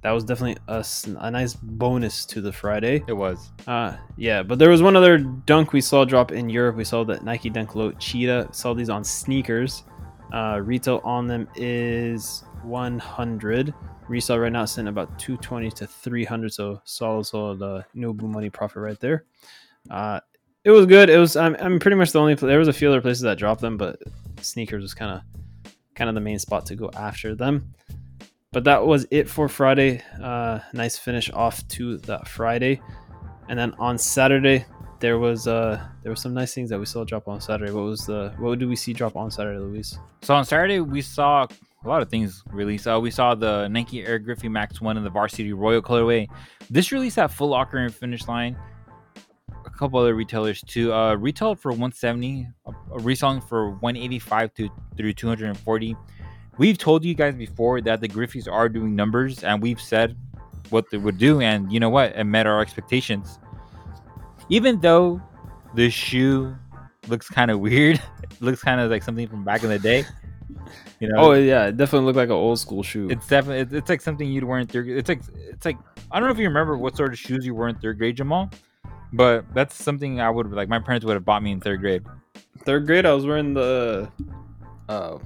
Speaker 2: that was definitely a, a nice bonus to the Friday.
Speaker 1: It was.
Speaker 2: Uh, yeah, but there was one other dunk we saw drop in Europe. We saw that Nike Dunk Low Cheetah. Saw these on sneakers. Uh, retail on them is 100. Resale right now is sitting about 220 to 300. So solid, solid uh, Nobu money profit right there. Uh, it was good. It was. I'm, I'm pretty much the only. There was a few other places that dropped them, but sneakers was kind of, kind of the main spot to go after them. But that was it for Friday. Uh, nice finish off to that Friday, and then on Saturday there was uh there were some nice things that we saw drop on Saturday. What was the what did we see drop on Saturday, Luis?
Speaker 1: So on Saturday we saw a lot of things released. Uh, we saw the Nike Air Griffey Max One in the Varsity Royal colorway. This released at Foot Locker and Finish Line. A couple other retailers too. Uh, retailed for 170, uh, reselling for 185 to through 240. We've told you guys before that the Griffeys are doing numbers, and we've said what they would do, and you know what? It met our expectations. Even though the shoe looks kind of weird, [LAUGHS] looks kind of like something from back in the day.
Speaker 2: You know? Oh yeah, it definitely looked like an old school shoe.
Speaker 1: It's definitely it's, it's like something you'd wear in third. It's like it's like I don't know if you remember what sort of shoes you wore in third grade, Jamal, but that's something I would like. My parents would have bought me in third grade.
Speaker 2: Third grade, I was wearing the, uh,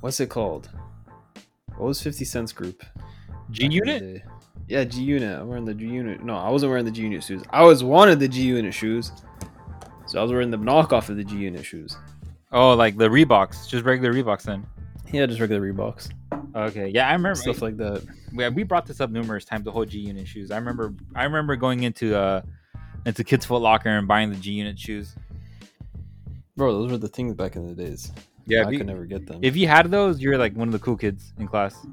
Speaker 2: what's it called? What was Fifty Cent's group?
Speaker 1: G Unit.
Speaker 2: Yeah, G Unit. I'm wearing the G Unit. No, I wasn't wearing the G Unit shoes. I was wanted the G Unit shoes, so I was wearing the knockoff of the G Unit shoes.
Speaker 1: Oh, like the Reeboks, just regular Reeboks then.
Speaker 2: Yeah, just regular Reeboks.
Speaker 1: Okay, yeah, I remember
Speaker 2: stuff like that.
Speaker 1: Yeah, we brought this up numerous times. The whole G Unit shoes. I remember. I remember going into uh into Kids Foot Locker and buying the G Unit shoes.
Speaker 2: Bro, those were the things back in the days. Yeah, I you, could never get them.
Speaker 1: If you had those, you were like one of the cool kids in class.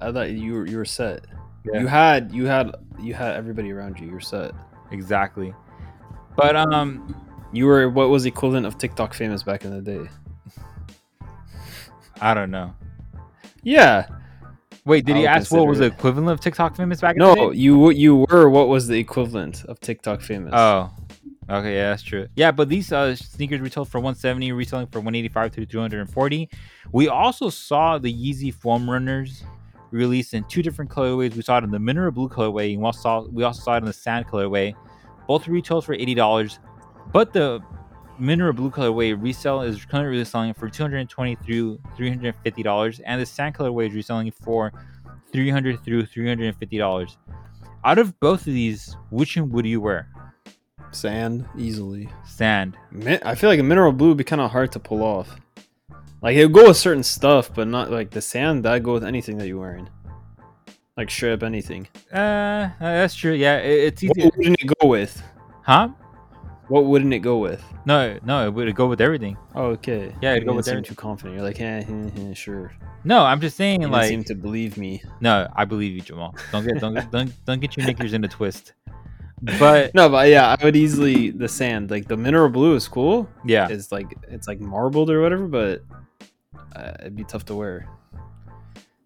Speaker 2: I thought you were you were set. Yeah. You had you had you had everybody around you. You're set.
Speaker 1: Exactly. But um,
Speaker 2: you were what was equivalent of TikTok famous back in the day?
Speaker 1: I don't know.
Speaker 2: Yeah.
Speaker 1: Wait, did he ask what was the equivalent of TikTok famous back?
Speaker 2: No, in the day? you you were what was the equivalent of TikTok famous?
Speaker 1: Oh, okay, yeah, that's true. Yeah, but these uh, sneakers retail for 170, retailing for 185 to 240. We also saw the Yeezy foam runners released in two different colorways. We saw it in the mineral blue colorway, and we also saw, we also saw it in the sand colorway. Both retails for eighty dollars, but the mineral blue colorway resale is currently reselling for 220 through 350 dollars and the sand colorway is reselling for 300 through 350 dollars. Out of both of these which one would you wear?
Speaker 2: Sand easily.
Speaker 1: Sand.
Speaker 2: I feel like a mineral blue would be kind of hard to pull off. Like it would go with certain stuff but not like the sand that go with anything that you're wearing. Like strip anything.
Speaker 1: Uh that's true yeah it, it's easy
Speaker 2: what wouldn't it go with?
Speaker 1: Huh
Speaker 2: what wouldn't it go with?
Speaker 1: No, no, it would go with everything.
Speaker 2: Oh, okay.
Speaker 1: Yeah,
Speaker 2: it'd
Speaker 1: go with
Speaker 2: everything. Too confident. You're like, eh, eh, eh, sure.
Speaker 1: No, I'm just saying,
Speaker 2: you
Speaker 1: like,
Speaker 2: seem to believe me.
Speaker 1: No, I believe you, Jamal. Don't get, don't, [LAUGHS] don't, don't get your knickers in a twist. But
Speaker 2: no, but yeah, I would easily the sand. Like the mineral blue is cool.
Speaker 1: Yeah,
Speaker 2: it's like it's like marbled or whatever, but uh, it'd be tough to wear.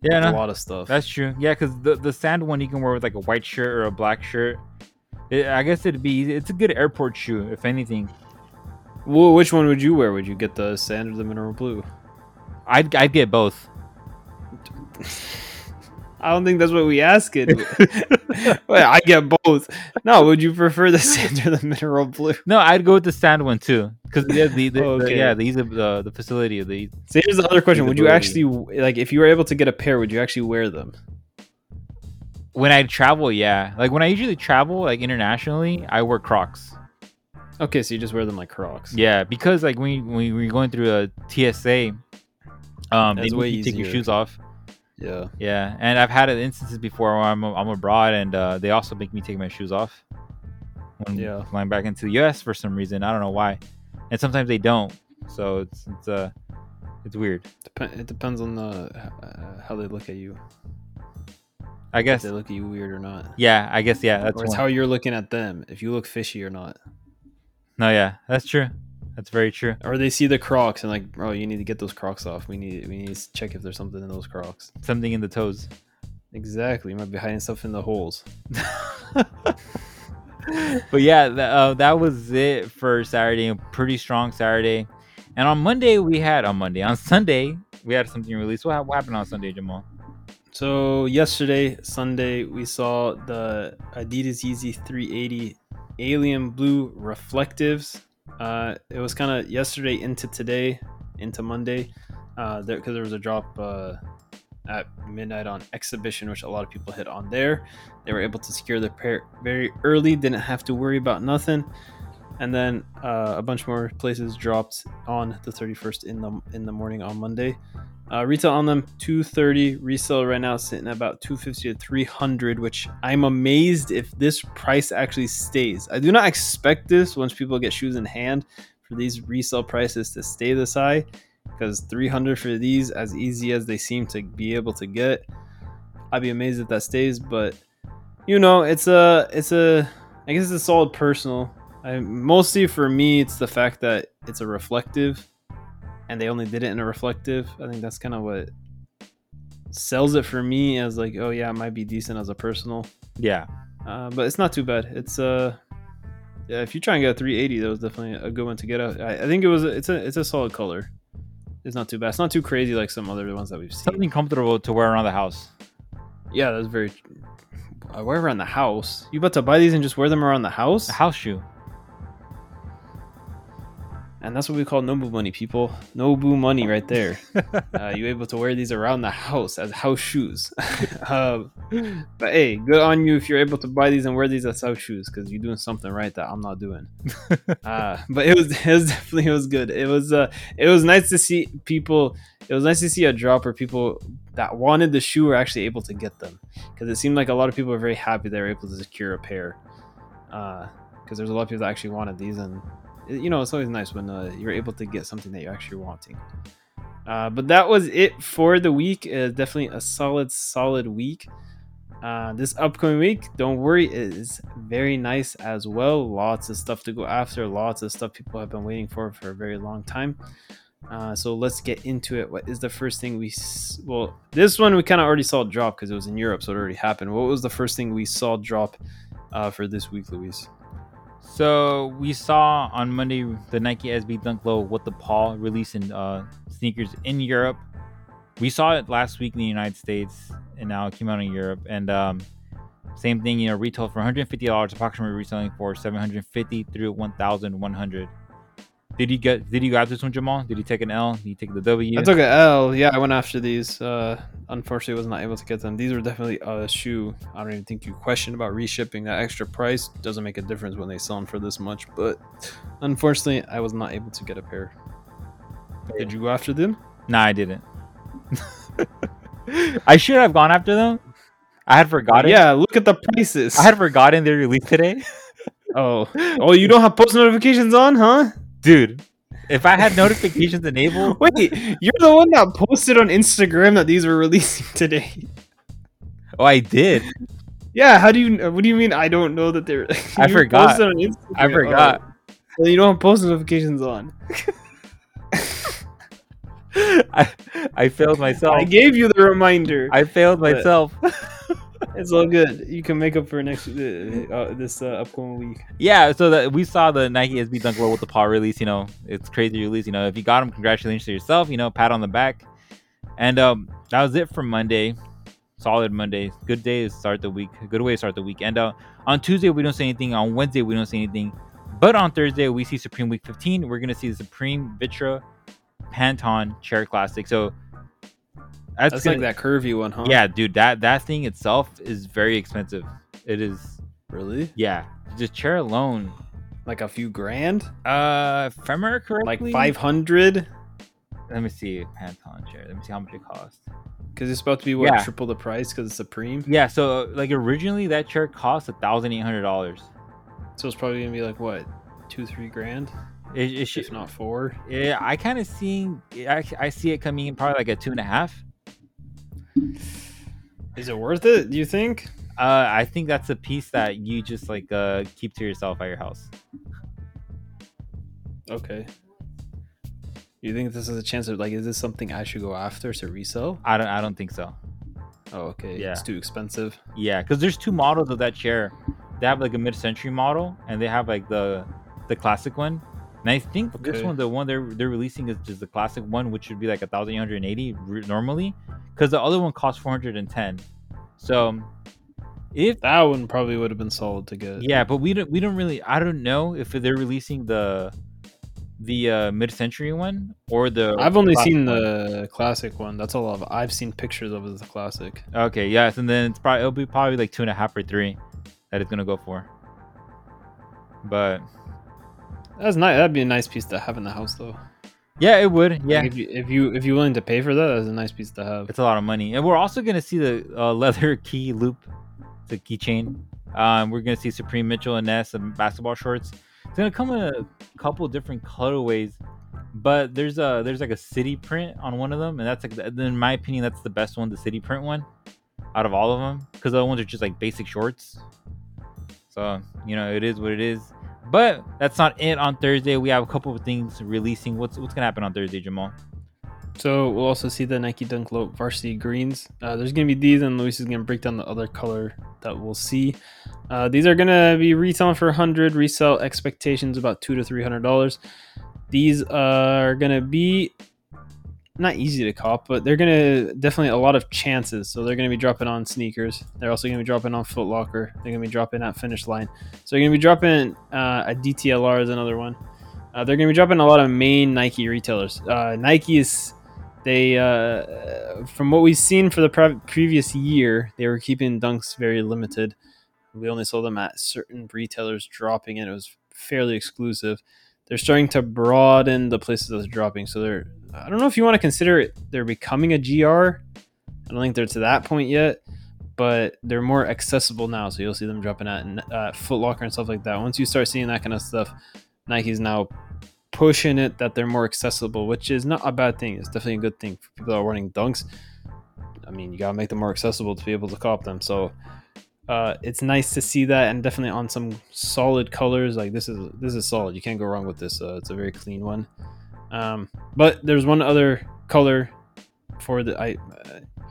Speaker 1: Yeah, no,
Speaker 2: a lot of stuff.
Speaker 1: That's true. Yeah, because the the sand one you can wear with like a white shirt or a black shirt. It, I guess it'd be it's a good airport shoe if anything.
Speaker 2: Well, which one would you wear? Would you get the sand or the mineral blue?
Speaker 1: I'd I'd get both. [LAUGHS]
Speaker 2: I don't think that's what we ask it. [LAUGHS] Wait, I get both. No, would you prefer the sand or the mineral blue?
Speaker 1: No, I'd go with the sand one too, because the, the, the, okay. the, yeah, these are the the facility of the.
Speaker 2: So here's the other question: Would you actually like if you were able to get a pair? Would you actually wear them?
Speaker 1: When I travel, yeah. Like when I usually travel, like internationally, I wear Crocs.
Speaker 2: Okay, so you just wear them like Crocs.
Speaker 1: Yeah, because like when when we're going through a TSA, um, That's they make you take your shoes off.
Speaker 2: Yeah.
Speaker 1: Yeah, and I've had instances before where I'm I'm abroad and uh, they also make me take my shoes off when
Speaker 2: yeah.
Speaker 1: flying back into the U.S. for some reason. I don't know why, and sometimes they don't. So it's it's uh it's weird.
Speaker 2: Dep- it depends on the uh, how they look at you.
Speaker 1: I guess
Speaker 2: they look at you weird or not.
Speaker 1: yeah, I guess yeah, that's
Speaker 2: or it's
Speaker 1: one.
Speaker 2: how you're looking at them. If you look fishy or not.
Speaker 1: No, yeah, that's true. That's very true.
Speaker 2: Or they see the Crocs and like, bro, you need to get those Crocs off. We need we need to check if there's something in those Crocs.
Speaker 1: Something in the toes.
Speaker 2: Exactly. You might be hiding stuff in the holes. [LAUGHS]
Speaker 1: but yeah, th- uh, that was it for Saturday. A pretty strong Saturday. And on Monday we had on Monday on Sunday we had something released. What, what happened on Sunday, Jamal?
Speaker 2: So yesterday, Sunday, we saw the Adidas Yeezy 380 Alien Blue Reflectives. Uh, it was kind of yesterday into today, into Monday, because there, 'cause there was a drop uh, at midnight on exhibition, which a lot of people hit on there. They were able to secure their pair very early, didn't have to worry about nothing. And then uh, a bunch more places dropped on the 31st in the in the morning on Monday. Uh, retail on them 230 resale right now sitting at about 250 to 300 which i'm amazed if this price actually stays. I do not expect this once people get shoes in hand for these resale prices to stay this high because 300 for these as easy as they seem to be able to get i'd be amazed if that stays but you know it's a it's a i guess it's a solid personal. I, mostly for me it's the fact that it's a reflective and they only did it in a reflective. I think that's kind of what sells it for me as like, oh yeah, it might be decent as a personal,
Speaker 1: Yeah,
Speaker 2: uh, but it's not too bad. It's uh, yeah, if you try and get a 380, that was definitely a good one to get out. I, I think it was it's a it's a solid color. It's not too bad. It's not too crazy like some other ones that we've seen.
Speaker 1: something comfortable to wear around the house.
Speaker 2: Yeah, that's very. I wear around the house. You about to buy these and just wear them around the house?
Speaker 1: A house shoe.
Speaker 2: And that's what we call Nobu money, people. Nobu money right there. [LAUGHS] uh, you able to wear these around the house as house shoes. [LAUGHS] um, [LAUGHS] but hey, good on you if you're able to buy these and wear these as house shoes because you're doing something right that I'm not doing. uh, but it was it was definitely it was good. It was uh it was nice to see people. It was nice to see a drop where people that wanted the shoe were actually able to get them because it seemed like a lot of people were very happy they were able to secure a pair. Because there's a lot of people that actually wanted these and you know it's always nice when uh, you're able to get something that you're actually wanting. Uh, but that was it for the week. Uh, definitely a solid solid week. Uh, this upcoming week don't worry is very nice as well. Lots of stuff to go after. Lots of stuff people have been waiting for for a very long time. Uh, so let's get into it. What is the first thing we s- well this one we kind of already saw drop because it was in europe so it already happened. What was the first thing we saw drop uh, for this week luis
Speaker 1: So we saw on Monday the Nike SB Dunk Low with the Paul releasing uh, sneakers in Europe. We saw it last week in the United States, and now it came out in Europe. And um, same thing, you know, retail for 150 dollars, approximately reselling for 750 through 1,100. Did he get? Did you got this one, Jamal? Did he take an L? Did you take the W?
Speaker 2: I took an L. Yeah, I went after these. Uh, unfortunately, was not able to get them. These were definitely a shoe. I don't even think you question about reshipping. That extra price doesn't make a difference when they sell them for this much. But unfortunately, I was not able to get a pair. Did you go after them?
Speaker 1: Nah, I didn't. I should have gone after them. I had forgotten.
Speaker 2: Yeah, look at the prices.
Speaker 1: I had forgotten they released today. [LAUGHS]
Speaker 2: oh, oh, you don't have post notifications on, huh?
Speaker 1: Dude if i had notifications enabled [LAUGHS]
Speaker 2: Wait, you're the one that posted on Instagram that these were releasing [LAUGHS] today.
Speaker 1: oh i did
Speaker 2: Yeah, how do you? What do you mean? I don't know that they're. [LAUGHS]
Speaker 1: I forgot.
Speaker 2: posted on Instagram.
Speaker 1: i forgot
Speaker 2: Oh, well, you don't post notifications on.
Speaker 1: I, I failed myself
Speaker 2: I gave you the reminder.
Speaker 1: i failed
Speaker 2: But-
Speaker 1: myself
Speaker 2: it's all good. You can make up for next uh, uh, this uh, upcoming week.
Speaker 1: yeah so that we saw the nike sb dunk low with the paw release you know. It's crazy release you know. If you got them congratulations to yourself you know pat on the back. And um that was it for monday. Solid monday. Good day to start the week good way to start the week. And uh on tuesday we don't see anything. On wednesday we don't see anything. But on thursday we see supreme week 15 we're gonna see the supreme vitra panton chair classic. So that's,
Speaker 2: That's
Speaker 1: gonna,
Speaker 2: like that curvy one, huh?
Speaker 1: yeah dude that that thing itself is very expensive it is
Speaker 2: Really?
Speaker 1: yeah just chair alone
Speaker 2: Like a few grand?
Speaker 1: uh if I remember correctly
Speaker 2: Like five hundred?
Speaker 1: let me see panton chair let me see how much it costs
Speaker 2: Because it's supposed to be what
Speaker 1: Yeah.
Speaker 2: triple the price because it's Supreme.
Speaker 1: yeah so like originally that chair cost a thousand eight hundred dollars
Speaker 2: So it's probably gonna be like what, two, three grand?
Speaker 1: It, it should
Speaker 2: if not four.
Speaker 1: Yeah, I kind of seeing. I, I see it coming in probably like a two and a half.
Speaker 2: Is it worth it? Do you think?
Speaker 1: Uh, I think that's a piece that you just like uh keep to yourself at your house.
Speaker 2: Okay. You think this is a chance of like, is this something I should go after to resell?
Speaker 1: I don't. I don't think so.
Speaker 2: Oh, okay.
Speaker 1: Yeah.
Speaker 2: It's too expensive.
Speaker 1: Yeah, because there's two models of that chair. They have like a mid-century model, and they have like the the classic one. And I think this one, the one they're they're releasing is just the classic one, which would be like a thousand eight hundred eighty normally, because the other one costs four hundred and ten. So, if
Speaker 2: That one probably would have been solid to get.
Speaker 1: yeah, but we don't we don't really I don't know if they're releasing the the uh, mid-century one or the.
Speaker 2: I've only seen
Speaker 1: one.
Speaker 2: the classic one. That's all I've, I've seen pictures of as the classic.
Speaker 1: Okay, yes, and then it's probably it'll be probably like two and a half or three that it's gonna go for. But
Speaker 2: That's nice. That'd be a nice piece to have in the house, though.
Speaker 1: yeah, it would. Yeah,
Speaker 2: if you if you if you're willing to pay for that, that's a nice piece to have.
Speaker 1: it's a lot of money, and we're also gonna see the uh, [LAUGHS] leather key loop, the keychain. Um, we're gonna see Supreme Mitchell and Ness and basketball shorts. It's gonna come in a couple different colorways, but there's a there's like a city print on one of them, and that's like the, in my opinion that's the best one, the city print one, out of all of them, because the other ones are just like basic shorts. So you know it is what it is. But that's not it on Thursday. We have a couple of things releasing. What's what's gonna happen on Thursday, Jamal?
Speaker 2: So we'll also see the Nike Dunk Low varsity greens. Uh, there's gonna be these, and Luis is gonna break down the other color that we'll see. Uh, these are gonna be retailing for 100. Resell expectations about two to three hundred dollars. These are gonna be not easy to cop, but they're gonna definitely a lot of chances. So they're gonna be dropping on sneakers. They're also gonna be dropping on Foot Locker. They're gonna be dropping at Finish Line. So they're gonna be dropping uh, a DTLR is another one. Uh, they're gonna be dropping a lot of main Nike retailers. Uh, Nike is they uh, from what we've seen for the pre- previous year, they were keeping dunks very limited. We only saw them at certain retailers dropping, and it was fairly exclusive. They're starting to broaden the places that's dropping. So they're I don't know if you want to consider it they're becoming a GR. I don't think they're to that point yet, but they're more accessible now. So you'll see them dropping at uh, Foot Locker and stuff like that. Once you start seeing that kind of stuff, Nike's now pushing it that they're more accessible, which is not a bad thing. It's definitely a good thing for people that are running dunks. I mean, you gotta make them more accessible to be able to cop them. So uh, it's nice to see that, and definitely on some solid colors. Like this is this is solid. You can't go wrong with this. Uh, it's a very clean one. Um, but there's one other color for the I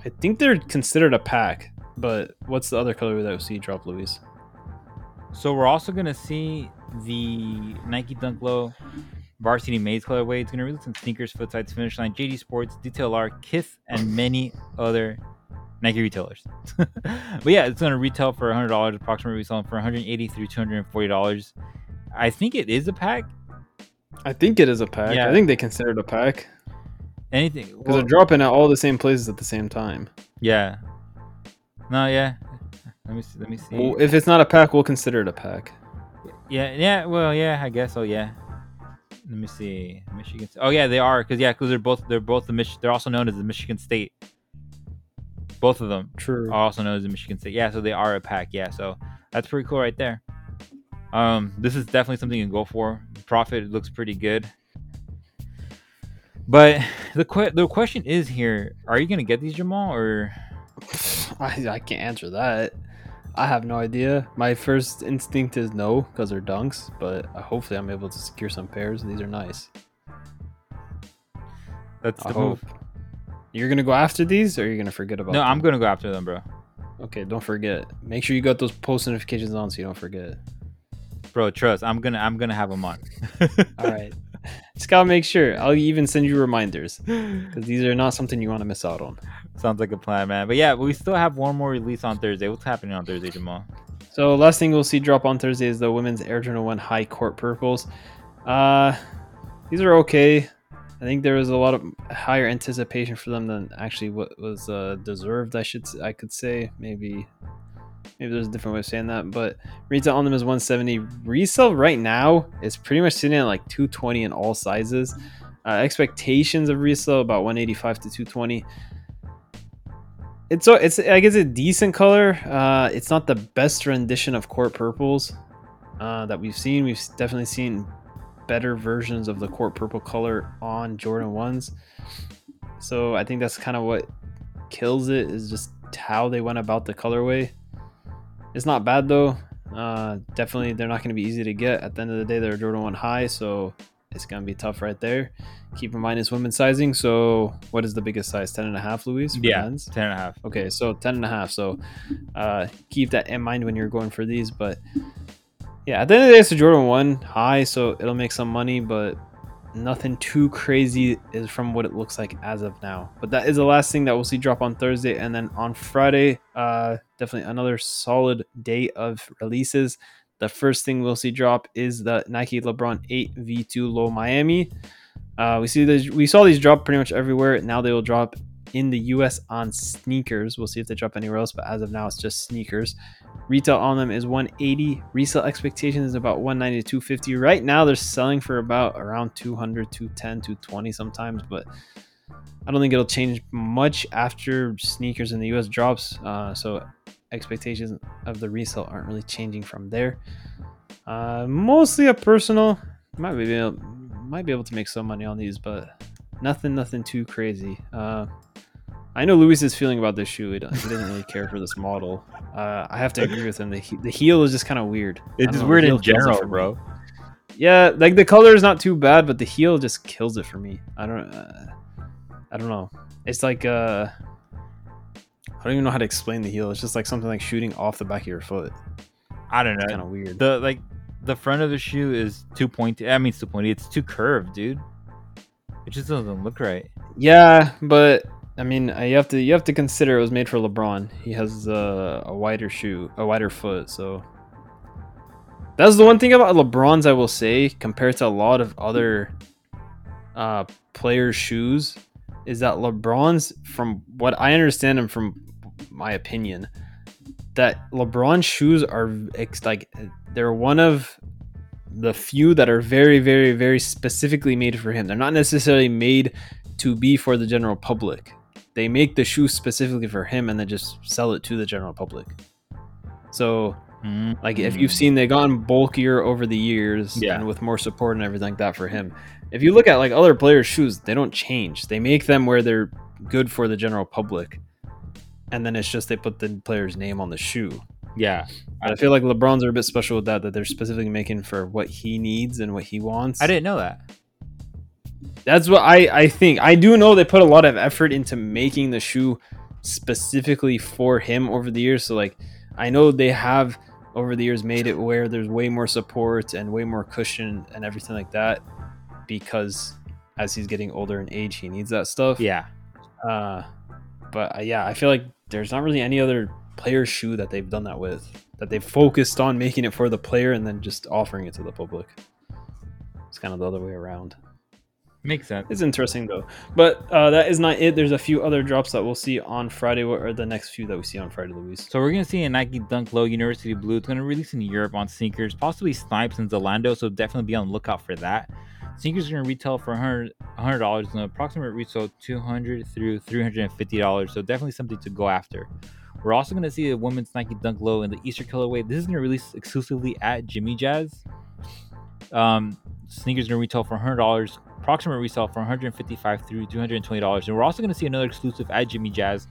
Speaker 2: I think they're considered a pack. But what's the other color that we see drop, Luis?
Speaker 1: So we're also gonna see the Nike Dunk Low Varsity Maize colorway. It's gonna release some sneakers, footsites, finish line, JD Sports, DTLR, Kith, and [LAUGHS] many other Nike retailers. [LAUGHS] but yeah, it's gonna retail for hundred dollars, approximately reselling for 180 through 240 dollars. I think it is a pack.
Speaker 2: I think it is a pack.
Speaker 1: Yeah.
Speaker 2: I think they consider it a pack
Speaker 1: Anything?
Speaker 2: because
Speaker 1: well,
Speaker 2: they're dropping at all the same places at the same time.
Speaker 1: yeah. No, yeah. Let me see. Let me see.
Speaker 2: Well, if it's not a pack, we'll consider it a pack.
Speaker 1: Yeah, yeah. Well, yeah. I guess. Oh, yeah. Let me see. Michigan. Oh, yeah, they are. Cause yeah, cause they're both they're both the Mich- They're also known as the Michigan State. Both of them
Speaker 2: True.
Speaker 1: are also known as the Michigan State. Yeah, so they are a pack. Yeah, so that's pretty cool right there. Um, this is definitely something you can go for. Profit looks pretty good. But the que- the question is here: Are you gonna get these Jamal or? [SIGHS]
Speaker 2: I, I can't answer that. I have no idea. My first instinct is no because they're dunks, but hopefully I'm able to secure some pairs. These are nice.
Speaker 1: That's
Speaker 2: I
Speaker 1: the move.
Speaker 2: hope. You're gonna go after these, or you're gonna forget about? Them.
Speaker 1: No,
Speaker 2: them?
Speaker 1: I'm gonna go after them, bro.
Speaker 2: Okay, don't forget. Make sure you got those post notifications on so you don't forget.
Speaker 1: Bro, trust. I'm gonna I'm gonna have them on.
Speaker 2: All right. [LAUGHS] Just gotta make sure. I'll even send you reminders because these are not something you want to miss out on.
Speaker 1: Sounds like a plan, man. But yeah, we still have one more release on Thursday. What's happening on Thursday, Jamal?
Speaker 2: So last thing we'll see drop on Thursday is the women's Air Jordan One High Court Purples. Uh, these are okay. I think there was a lot of higher anticipation for them than actually what was uh, deserved. I should I could say maybe maybe there's a different way of saying that, but retail on them is 170. Resale right now is pretty much sitting at like 220 in all sizes. Uh, expectations of resale about 185 to 220 it's so it's I guess a decent color. Uh, it's not the best rendition of court purples uh, that we've seen. We've definitely seen better versions of the court purple color on Jordan ones. So I think that's kind of what kills it is just how they went about the colorway. It's not bad though. Uh, definitely, they're not going to be easy to get. At the end of the day, they're Jordan one high, so it's going to be tough right there. Keep in mind it's women's sizing. So what is the biggest size? 10 and a half, for
Speaker 1: Yeah,
Speaker 2: men's?
Speaker 1: 10 and a half.
Speaker 2: Okay, so 10 and a half. So uh, keep that in mind when you're going for these. But yeah, at the end of the day, it's a Jordan 1 high, so it'll make some money, but nothing too crazy is from what it looks like as of now. But that is the last thing that we'll see drop on Thursday. And then on Friday, uh, definitely another solid day of releases. The first thing we'll see drop is the Nike LeBron 8 V2 Low Miami. Uh, we see these, we saw these drop pretty much everywhere. Now they will drop in the US on sneakers. We'll see if they drop anywhere else, but as of now, it's just sneakers. Retail on them is 180. Resale expectation is about 190 to 250. Right now, they're selling for about around 200, 210, 220 sometimes, but I don't think it'll change much after sneakers in the US drops. Uh, so expectations of the resale aren't really changing from there. Uh, mostly a personal. Might be able, might be able to make some money on these, but nothing, nothing too crazy. Uh, I know Luis's feeling about this shoe. He doesn't, really care for this model. Uh, I have to agree with him. The, he- the heel is just kind of weird.
Speaker 1: It's
Speaker 2: know,
Speaker 1: weird in
Speaker 2: heel kills it
Speaker 1: general, bro.
Speaker 2: Yeah, like the color is not too bad, but the heel just kills it for me. I don't, uh, I don't know. It's like uh, I don't even know how to explain the heel. It's just like something like shooting off the back of your foot.
Speaker 1: I don't know.
Speaker 2: Kind of weird.
Speaker 1: The like the front of the shoe is too pointy. I mean, it's too pointy. It's too curved, dude. It just doesn't look right.
Speaker 2: Yeah, but I mean, uh, you have to you have to consider it was made for LeBron. He has uh, a wider shoe, a wider foot, so that's the one thing about LeBron's I will say compared to a lot of other uh, players' shoes is that LeBron's, from what I understand and from my opinion, that LeBron's shoes are like they're one of the few that are very, very, very specifically made for him. They're not necessarily made to be for the general public. They make the shoe specifically for him and then just sell it to the general public. So, like if you've mm-hmm. seen, they've gotten bulkier over the years
Speaker 1: Yeah.
Speaker 2: and with more support and everything like that for him. If you look at like other players' shoes, they don't change. They make them where they're good for the general public, and then it's just they put the player's name on the shoe.
Speaker 1: Yeah,
Speaker 2: I feel like LeBron's are a bit special with that, that they're specifically making for what he needs and what he wants.
Speaker 1: I didn't know that.
Speaker 2: That's what I, I think. I do know they put a lot of effort into making the shoe specifically for him over the years. So like I know they have over the years made it where there's way more support and way more cushion and everything like that because as he's getting older in age he needs that stuff.
Speaker 1: Yeah,
Speaker 2: Uh but uh, yeah, I feel like there's not really any other player shoe that they've done that with. That they've focused on making it for the player and then just offering it to the public. It's kind of the other way around.
Speaker 1: makes sense.
Speaker 2: It's interesting though. But uh, that is not it. There's a few other drops that we'll see on Friday. What are the next few that we see on Friday, Luis?
Speaker 1: So we're gonna see a Nike Dunk Low University Blue. It's gonna release in Europe on sneakers, possibly Snipes and Zalando. So definitely be on the lookout for that. Sneakers are gonna retail for 100 dollars, and the approximate retail 200 through 350 dollars. So definitely something to go after. We're also gonna see a women's Nike Dunk Low in the Easter colorway. This is gonna release exclusively at Jimmy Jazz. Um, sneakers gonna retail for 100 dollars. Approximate resale for 155 through 220 dollars. And we're also gonna see another exclusive at Jimmy Jazz.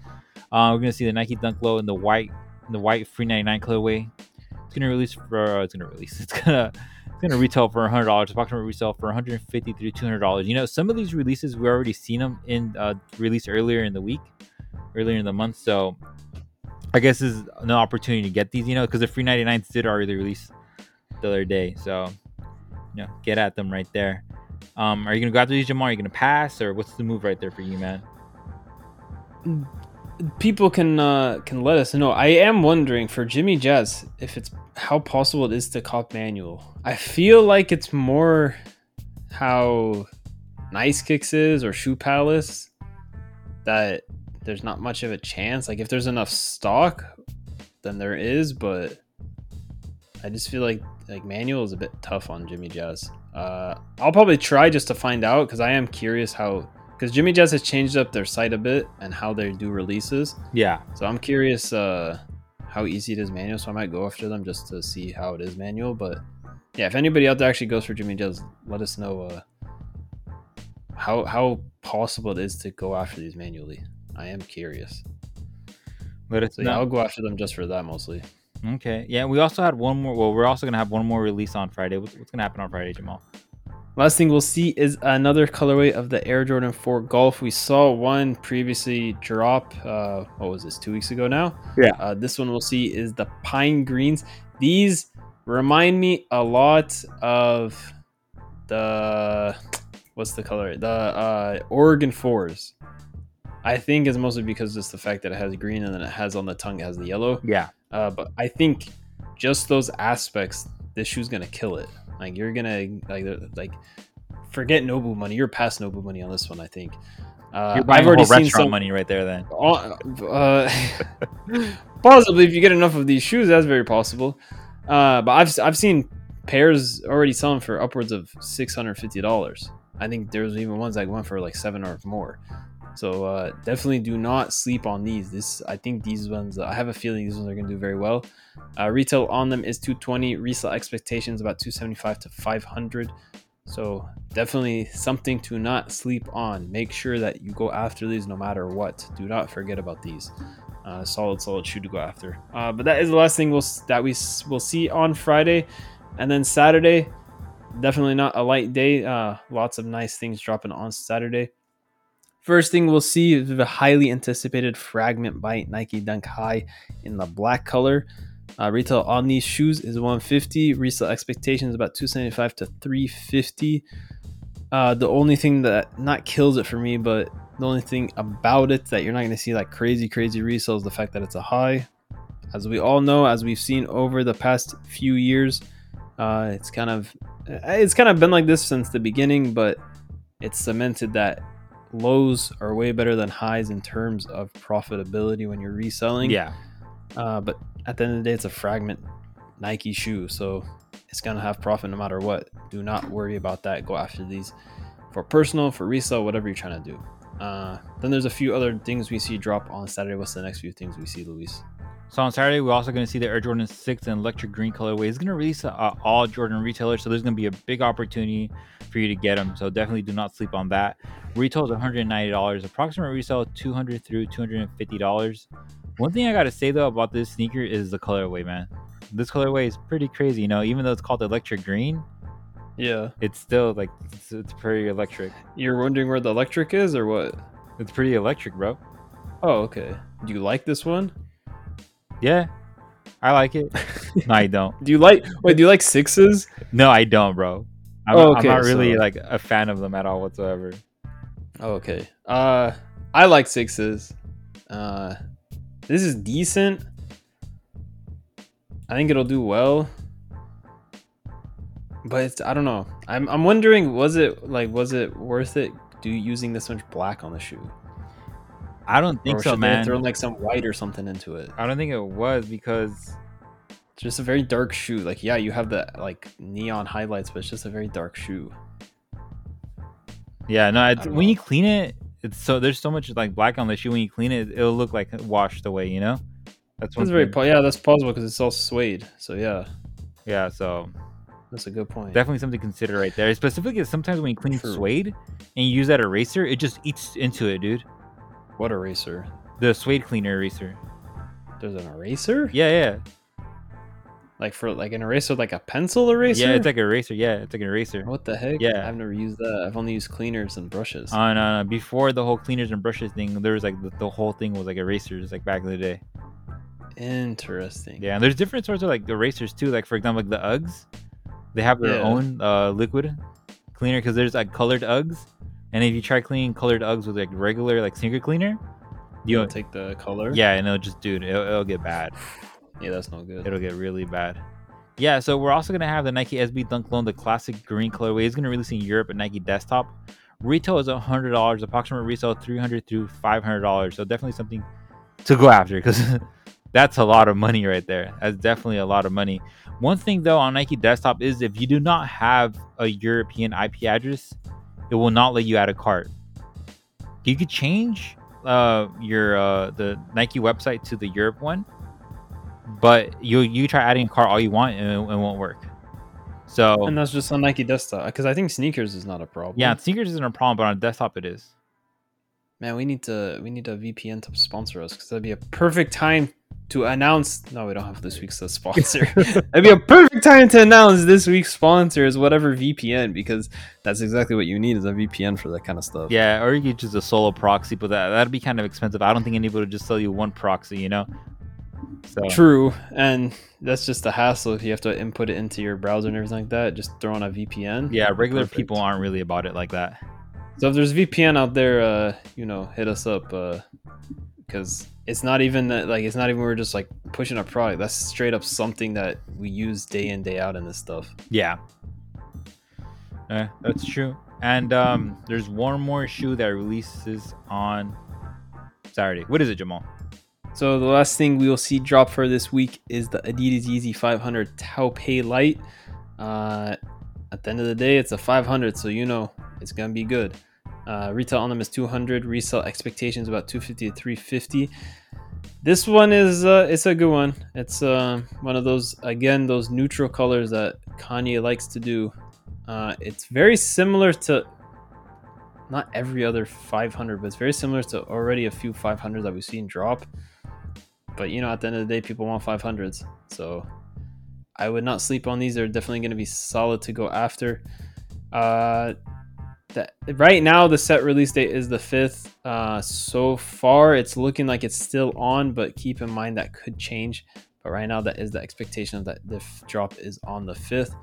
Speaker 1: Uh, we're gonna see the Nike Dunk Low in the white, in the white free 99 colorway. It's gonna release for. Uh, it's gonna release. [LAUGHS] It's gonna. It's gonna retail for 100 dollars. Approximate resale for 150 through 200 dollars. You know, some of these releases we already seen them in uh, released earlier in the week, earlier in the month. So I guess is an opportunity to get these. You know, because the free 99s did already release the other day. So you know, get at them right there. Um, are you gonna go after these, Jamal? Are you gonna pass, or what's the move right there for you, man?
Speaker 2: People can uh, can let us know. I am wondering for Jimmy Jazz if it's how possible it is to cop manual. I feel like it's more how Nice Kicks is or Shoe Palace that there's not much of a chance. Like if there's enough stock, then there is, but I just feel like like manual is a bit tough on Jimmy Jazz. Uh, I'll probably try just to find out because I am curious how because Jimmy Jazz has changed up their site a bit and how they do releases.
Speaker 1: Yeah,
Speaker 2: So I'm curious uh, how easy it is manual. So I might go after them just to see how it is manual. But yeah, if anybody out there actually goes for Jimmy Jazz, let us know uh, how how possible it is to go after these manually. I am curious.
Speaker 1: Let us
Speaker 2: So yeah. I'll go after them just for that mostly.
Speaker 1: Okay. Yeah, we also had one more. Well, we're also gonna have one more release on Friday. What's, what's gonna happen on Friday, Jamal?
Speaker 2: Last thing we'll see is another colorway of the Air Jordan 4 Golf. We saw one previously drop. Uh, what was this? Two weeks ago now.
Speaker 1: Yeah.
Speaker 2: Uh, this one we'll see is the pine greens. These remind me a lot of the what's the color? The uh, Oregon fours. I think it's mostly because it's the fact that it has green and then it has on the tongue it has the yellow.
Speaker 1: Yeah.
Speaker 2: Uh, but I think just those aspects, this shoe's gonna kill it. Like you're gonna like like forget Nobu money. You're past Nobu money on this one. I think. Uh,
Speaker 1: You're buying
Speaker 2: I've already seen
Speaker 1: restaurant
Speaker 2: some.
Speaker 1: money right there. Then. [LAUGHS]
Speaker 2: Uh, uh, [LAUGHS] possibly if you get enough of these shoes, that's very possible. Uh, but I've I've seen pairs already selling for upwards of six hundred fifty dollars. I think there's even ones that went for like seven or more. So uh, definitely do not sleep on these. This I think these ones. I have a feeling these ones are going to do very well. Uh, retail on them is 220. Resale expectations about 275 to 500. So definitely something to not sleep on. Make sure that you go after these no matter what. Do not forget about these. Uh, solid, solid shoe to go after. Uh, but that is the last thing we'll that we will see on Friday, and then Saturday. Definitely not a light day. Uh, lots of nice things dropping on Saturday. First thing we'll see is the highly anticipated Fragment Bite Nike Dunk High in the black color. Uh, retail on these shoes is 150. Resale expectations about 275 to 350. Uh, the only thing that not kills it for me, but the only thing about it that you're not going to see like crazy, crazy resale is the fact that it's a high. As we all know, as we've seen over the past few years, uh, it's kind of it's kind of been like this since the beginning, but it's cemented that lows are way better than highs in terms of profitability when you're reselling.
Speaker 1: Yeah.
Speaker 2: Uh, but at the end of the day, it's a fragment Nike shoe, so it's gonna have profit no matter what. Do not worry about that. Go after these for personal, for resale, whatever you're trying to do. Uh, then there's a few other things we see drop on Saturday. What's the next few things we see, Luis?
Speaker 1: So on Saturday, we're also going to see the Air Jordan 6 and electric green colorway. It's going to release uh, all Jordan retailers, so there's going to be a big opportunity for you to get them. So definitely do not sleep on that. Retail is $190. Approximate resale 200 through $250. One thing I got to say though about this sneaker is the colorway, man. This colorway is pretty crazy. You know, even though it's called electric green,
Speaker 2: Yeah,
Speaker 1: it's still like it's, it's pretty electric.
Speaker 2: you're wondering where the electric is or what?
Speaker 1: It's pretty electric, bro.
Speaker 2: Oh, okay. Do you like this one?
Speaker 1: Yeah, I like it. [LAUGHS] no, I don't.
Speaker 2: Do you like wait? Do you like sixes?
Speaker 1: No, I don't, bro. I'm,
Speaker 2: Oh,
Speaker 1: I'm not really
Speaker 2: so-
Speaker 1: like a fan of them at all whatsoever.
Speaker 2: Oh, okay. Uh, I like sixes. Uh, this is decent. I think it'll do well. But it's, I don't know. I'm I'm wondering was it like was it worth it do using this much black on the shoe?
Speaker 1: I don't think
Speaker 2: or
Speaker 1: so,
Speaker 2: should they have
Speaker 1: man.
Speaker 2: thrown like some white or something into it?
Speaker 1: I don't think it was because
Speaker 2: just a very dark shoe. Like yeah, you have the like neon highlights, but it's just a very dark shoe.
Speaker 1: yeah, no. It's, when
Speaker 2: know.
Speaker 1: you clean it, it's so there's so much like black on the shoe. When you clean it, it'll look like washed away. You know, that's one
Speaker 2: That's very po- yeah, that's possible because it's all suede. So yeah,
Speaker 1: yeah. So
Speaker 2: that's a good point.
Speaker 1: definitely something to consider right there. Specifically, sometimes when you clean
Speaker 2: True.
Speaker 1: suede and you use that eraser, it just eats into it, dude.
Speaker 2: What eraser?
Speaker 1: The suede cleaner eraser.
Speaker 2: There's an eraser?
Speaker 1: Yeah, yeah,
Speaker 2: Like for like an eraser, like a pencil eraser?
Speaker 1: yeah. It's like an eraser. Yeah, it's like an eraser.
Speaker 2: what the heck?
Speaker 1: Yeah.
Speaker 2: I've never used that. I've only used cleaners and brushes.
Speaker 1: On uh, before the whole cleaners and brushes thing, there was like the, the whole thing was like erasers, like back in the day.
Speaker 2: Interesting.
Speaker 1: Yeah, and there's different sorts of like erasers too. Like for example, like the Uggs, they have their
Speaker 2: Yeah.
Speaker 1: own uh, liquid cleaner because there's like colored Uggs, and if you try cleaning colored Uggs with like regular like sneaker cleaner,
Speaker 2: you don't take the color?
Speaker 1: yeah, and it'll just dude, it'll, it'll get bad.
Speaker 2: Yeah, that's no good.
Speaker 1: It'll get really bad. Yeah, so we're also gonna have the Nike SB Dunk Low, the classic green colorway. It's gonna release in Europe at Nike Desktop. Retail is hundred dollars. Approximate resale three hundred through five hundred dollars. So definitely something to go after because [LAUGHS] that's a lot of money right there. That's definitely a lot of money. One thing though on Nike Desktop is if you do not have a European IP address, it will not let you add a cart. You could change uh, your uh, the Nike website to the Europe one, but you you try adding a cart all you want and it, it won't work. So
Speaker 2: And that's just on Nike desktop because I think sneakers is not a problem.
Speaker 1: yeah, sneakers isn't a problem, but on desktop it is.
Speaker 2: man, we need to we need a VPN to sponsor us because that'd be a perfect time to announce. No, we don't have this week's [LAUGHS] sponsor. that'd be a perfect time to announce this week's sponsor is whatever VPN because that's exactly what you need is a VPN for that kind of stuff.
Speaker 1: Yeah, or you could just a solo proxy, but that that'd be kind of expensive. I don't think anybody would just sell you one proxy, you know. So
Speaker 2: True, and that's just a hassle if you have to input it into your browser and everything like that. Just throw on a VPN.
Speaker 1: yeah, regular
Speaker 2: Perfect.
Speaker 1: people aren't really about it like that.
Speaker 2: So if there's VPN out there, uh, you know, hit us up because it's not even that like it's not even we're just like pushing a product. That's straight up something that we use day in day out in this stuff.
Speaker 1: Yeah. Eh, that's true. And um, there's one more shoe that releases on Saturday. What is it, Jamal?
Speaker 2: So the last thing we will see drop for this week is the Adidas Yeezy 500 Taupe Light. Uh, at the end of the day, it's a 500, so you know it's gonna be good. Uh, retail on them is 200. Resale expectations about 250 to 350. This one is uh, it's a good one. It's uh, one of those again those neutral colors that Kanye likes to do. Uh, it's very similar to not every other 500, but it's very similar to already a few 500 that we've seen drop. But you know, at the end of the day, people want 500s, so I would not sleep on these. They're definitely going to be solid to go after. Uh, that right now the set release date is the fifth. Uh, so far, it's looking like it's still on, but keep in mind that could change. But right now, that is the expectation that the drop is on the fifth.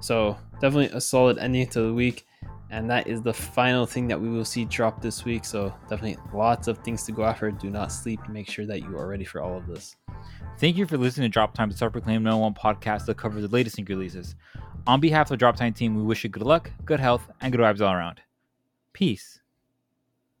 Speaker 2: So definitely a solid ending to the week, and that is the final thing that we will see drop this week. So definitely lots of things to go after. Do not sleep. Make sure that you are ready for all of this.
Speaker 1: Thank you for listening to Drop Time, the self-proclaimed number one podcast that covers the latest sneaker releases. On behalf of the Drop Time team, we wish you good luck, good health, and good vibes all around. Peace.